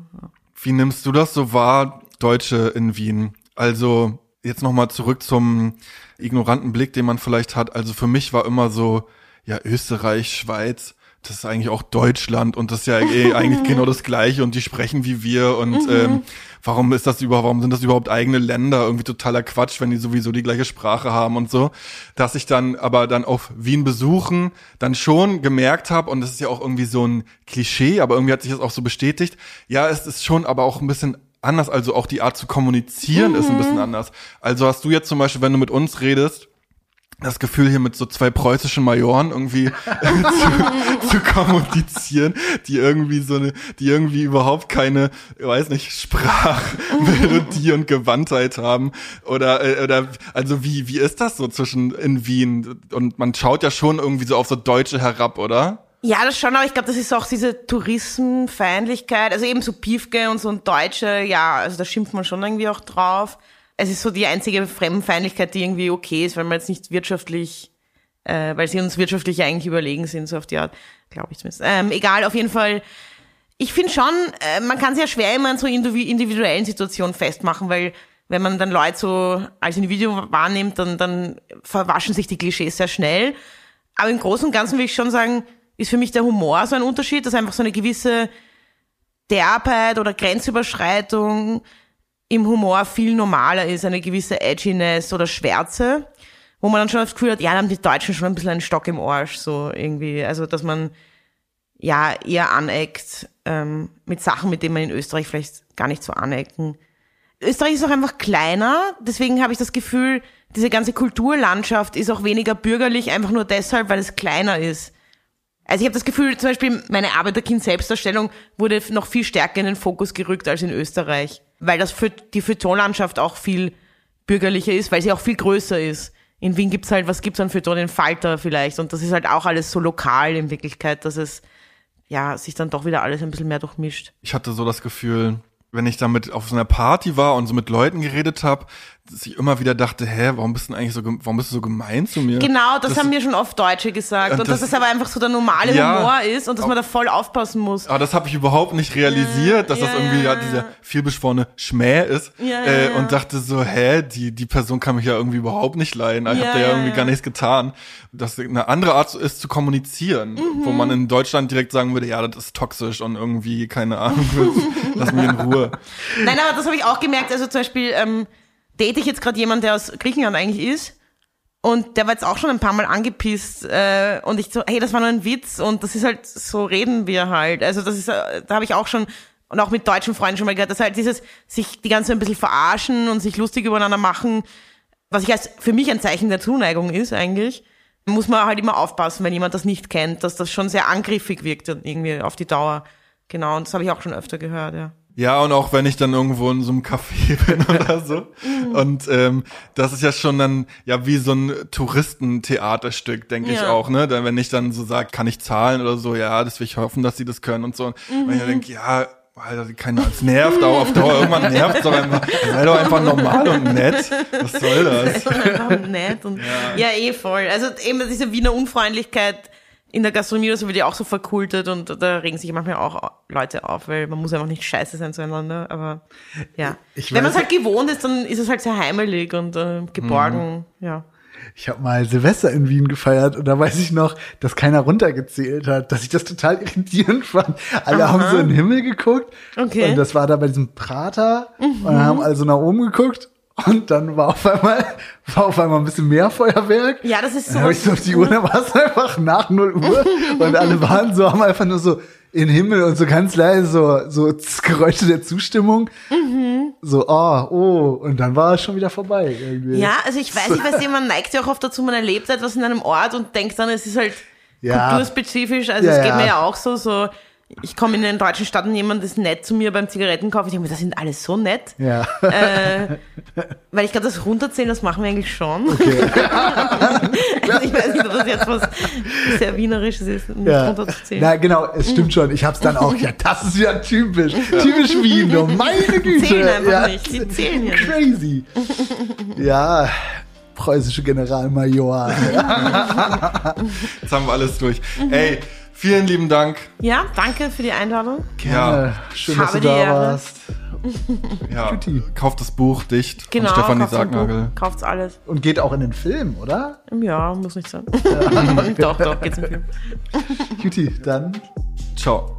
Wie nimmst du das so wahr, Deutsche in Wien? Also jetzt nochmal zurück zum ignoranten Blick, den man vielleicht hat. Also für mich war immer so, ja, Österreich, Schweiz, das ist eigentlich auch Deutschland und das ist ja eh eigentlich genau das Gleiche und die sprechen wie wir und mhm. ähm, warum ist das überhaupt, warum sind das überhaupt eigene Länder? Irgendwie totaler Quatsch, wenn die sowieso die gleiche Sprache haben und so. Dass ich dann aber dann auf Wien besuchen dann schon gemerkt habe und das ist ja auch irgendwie so ein Klischee, aber irgendwie hat sich das auch so bestätigt. Ja, es ist schon aber auch ein bisschen anders. Also auch die Art zu kommunizieren mhm. ist ein bisschen mhm. anders. Also hast du jetzt zum Beispiel, wenn du mit uns redest, das Gefühl hier mit so zwei preußischen Majoren irgendwie zu, zu kommunizieren, die irgendwie so eine, die irgendwie überhaupt keine, weiß nicht, Sprachmelodie und Gewandtheit haben oder äh, oder also wie wie ist das so zwischen in Wien und man schaut ja schon irgendwie so auf so Deutsche herab, oder? Ja, das schon, aber ich glaube, das ist auch diese Tourismusfeindlichkeit, also eben so Piefke und so ein Deutsche, ja, also da schimpft man schon irgendwie auch drauf. Es ist so die einzige Fremdenfeindlichkeit, die irgendwie okay ist, weil man jetzt nicht wirtschaftlich, äh, weil sie uns wirtschaftlich eigentlich überlegen sind, so auf die Art, glaube ich zumindest. Ähm, egal, auf jeden Fall. Ich finde schon, äh, man kann es ja schwer immer in so individuellen Situationen festmachen, weil wenn man dann Leute so als Individuum wahrnimmt, dann, dann verwaschen sich die Klischees sehr schnell. Aber im Großen und Ganzen will ich schon sagen, ist für mich der Humor so ein Unterschied, dass einfach so eine gewisse Derbheit oder Grenzüberschreitung im Humor viel normaler ist, eine gewisse Edginess oder Schwärze, wo man dann schon das Gefühl hat, ja, dann haben die Deutschen schon ein bisschen einen Stock im Arsch, so irgendwie, also dass man ja eher aneckt ähm, mit Sachen, mit denen man in Österreich vielleicht gar nicht so anecken. Österreich ist auch einfach kleiner, deswegen habe ich das Gefühl, diese ganze Kulturlandschaft ist auch weniger bürgerlich, einfach nur deshalb, weil es kleiner ist. Also ich habe das Gefühl, zum Beispiel meine Arbeiterkind-Selbstdarstellung wurde noch viel stärker in den Fokus gerückt als in Österreich, weil das für die Feuilleton-Landschaft auch viel bürgerlicher ist, weil sie auch viel größer ist. In Wien gibt's halt, was gibt's an Feuilleton? Den Falter vielleicht. Und das ist halt auch alles so lokal in Wirklichkeit, dass es ja sich dann doch wieder alles ein bisschen mehr durchmischt. Ich hatte so das Gefühl, wenn ich damit auf so einer Party war und so mit Leuten geredet habe, dass ich immer wieder dachte, hä, warum bist du eigentlich so, warum bist du so gemein zu mir? Genau, das, das haben mir schon oft Deutsche gesagt. Und, und das, dass es aber einfach so der normale ja, Humor ist und dass man da voll aufpassen muss. Aber das habe ich überhaupt nicht realisiert, dass ja, das irgendwie ja, dieser vielbeschworene Schmäh ist. Ja, äh, und dachte so, hä, die, die Person kann mich ja irgendwie überhaupt nicht leiden. Ich ja, habe da ja irgendwie gar nichts getan. Dass eine andere Art ist zu kommunizieren, mhm. wo man in Deutschland direkt sagen würde, ja, das ist toxisch und irgendwie, keine Ahnung, lass mich in Ruhe. Nein, aber das habe ich auch gemerkt. Also zum Beispiel, ähm, date ich jetzt gerade jemanden, der aus Griechenland eigentlich ist. Und der war jetzt auch schon ein paar Mal angepisst. Äh, und ich so, hey, das war nur ein Witz. Und das ist halt, so reden wir halt. Also das ist, äh, da habe ich auch schon, und auch mit deutschen Freunden schon mal gehört, dass halt dieses, sich die ganze Zeit ein bisschen verarschen und sich lustig übereinander machen, was ich als für mich ein Zeichen der Zuneigung ist eigentlich, muss man halt immer aufpassen, wenn jemand das nicht kennt, dass das schon sehr angriffig wirkt irgendwie auf die Dauer. Genau, und das habe ich auch schon öfter gehört, ja. Ja, und auch wenn ich dann irgendwo in so einem Café bin oder so. und ähm, das ist ja schon dann ja wie so ein Touristentheaterstück, denke ja. ich auch, ne? Dann, wenn ich dann so sage, kann ich zahlen oder so, ja, das will ich hoffen, dass sie das können und so. Mhm. wenn ich dann denke, ja, Alter, keine es nervt auch auf Dauer. Irgendwann nervt es doch einfach. Sei doch einfach normal und nett. Was soll das? einfach nett und ja. ja, eh voll. Also eben diese Wiener Unfreundlichkeit in der Gastronomie oder so wird ja auch so verkultet und da regen sich manchmal auch Leute auf, weil man muss einfach nicht scheiße sein zueinander. Aber ja, Ich wenn man es halt gewohnt ist, dann ist es halt sehr heimelig und äh, geborgen. Ja. Ich habe mal Silvester in Wien gefeiert und da weiß ich noch, dass keiner runtergezählt hat, dass ich das total irritierend fand. Alle haben so in den Himmel geguckt Okay. und das war da bei diesem Prater und dann haben also nach oben geguckt und dann war auf einmal war auf einmal ein bisschen mehr Feuerwerk. Ja, das ist so. Dann habe ich so auf die Uhr, dann war es einfach nach 0 Uhr und alle waren so, haben einfach nur so in den Himmel und so ganz leise so, so Geräusche der Zustimmung. Mhm. So, oh, oh, und dann war es schon wieder vorbei. Irgendwie. Ja, also ich weiß nicht, was man neigt ja auch oft dazu, man erlebt etwas in einem Ort und denkt dann, es ist halt Ja. kulturspezifisch. Also Ja, es geht ja. mir ja auch so, so ich komme in eine deutsche Stadt und jemand ist nett zu mir beim Zigarettenkauf. Ich denke mir, das sind alles so nett. Ja. Äh, weil ich glaube, das Runterzählen, das machen wir eigentlich schon. also ich weiß nicht, ob das jetzt was sehr Wienerisches ist, nicht Ja. runterzuzählen. Na genau, es stimmt schon. Ich hab's dann auch. Ja, das ist ja typisch. Typisch Wien, du. Meine Güte. zählen einfach ja. nicht. Die zählen nicht. Crazy. Ja, preußische Generalmajor. Jetzt haben wir alles durch. Ey, vielen lieben Dank. Ja, danke für die Einladung. Ja, Ja, schön, Habe dass du da Ehre. warst. ja. Kauft das Buch dicht Genau, von Stefanie Sargnagel. Buch, Kauft's alles. Und geht auch in den Film, oder? Ja, muss nicht sein. doch, doch, geht's im Film. Cutie, dann Ciao.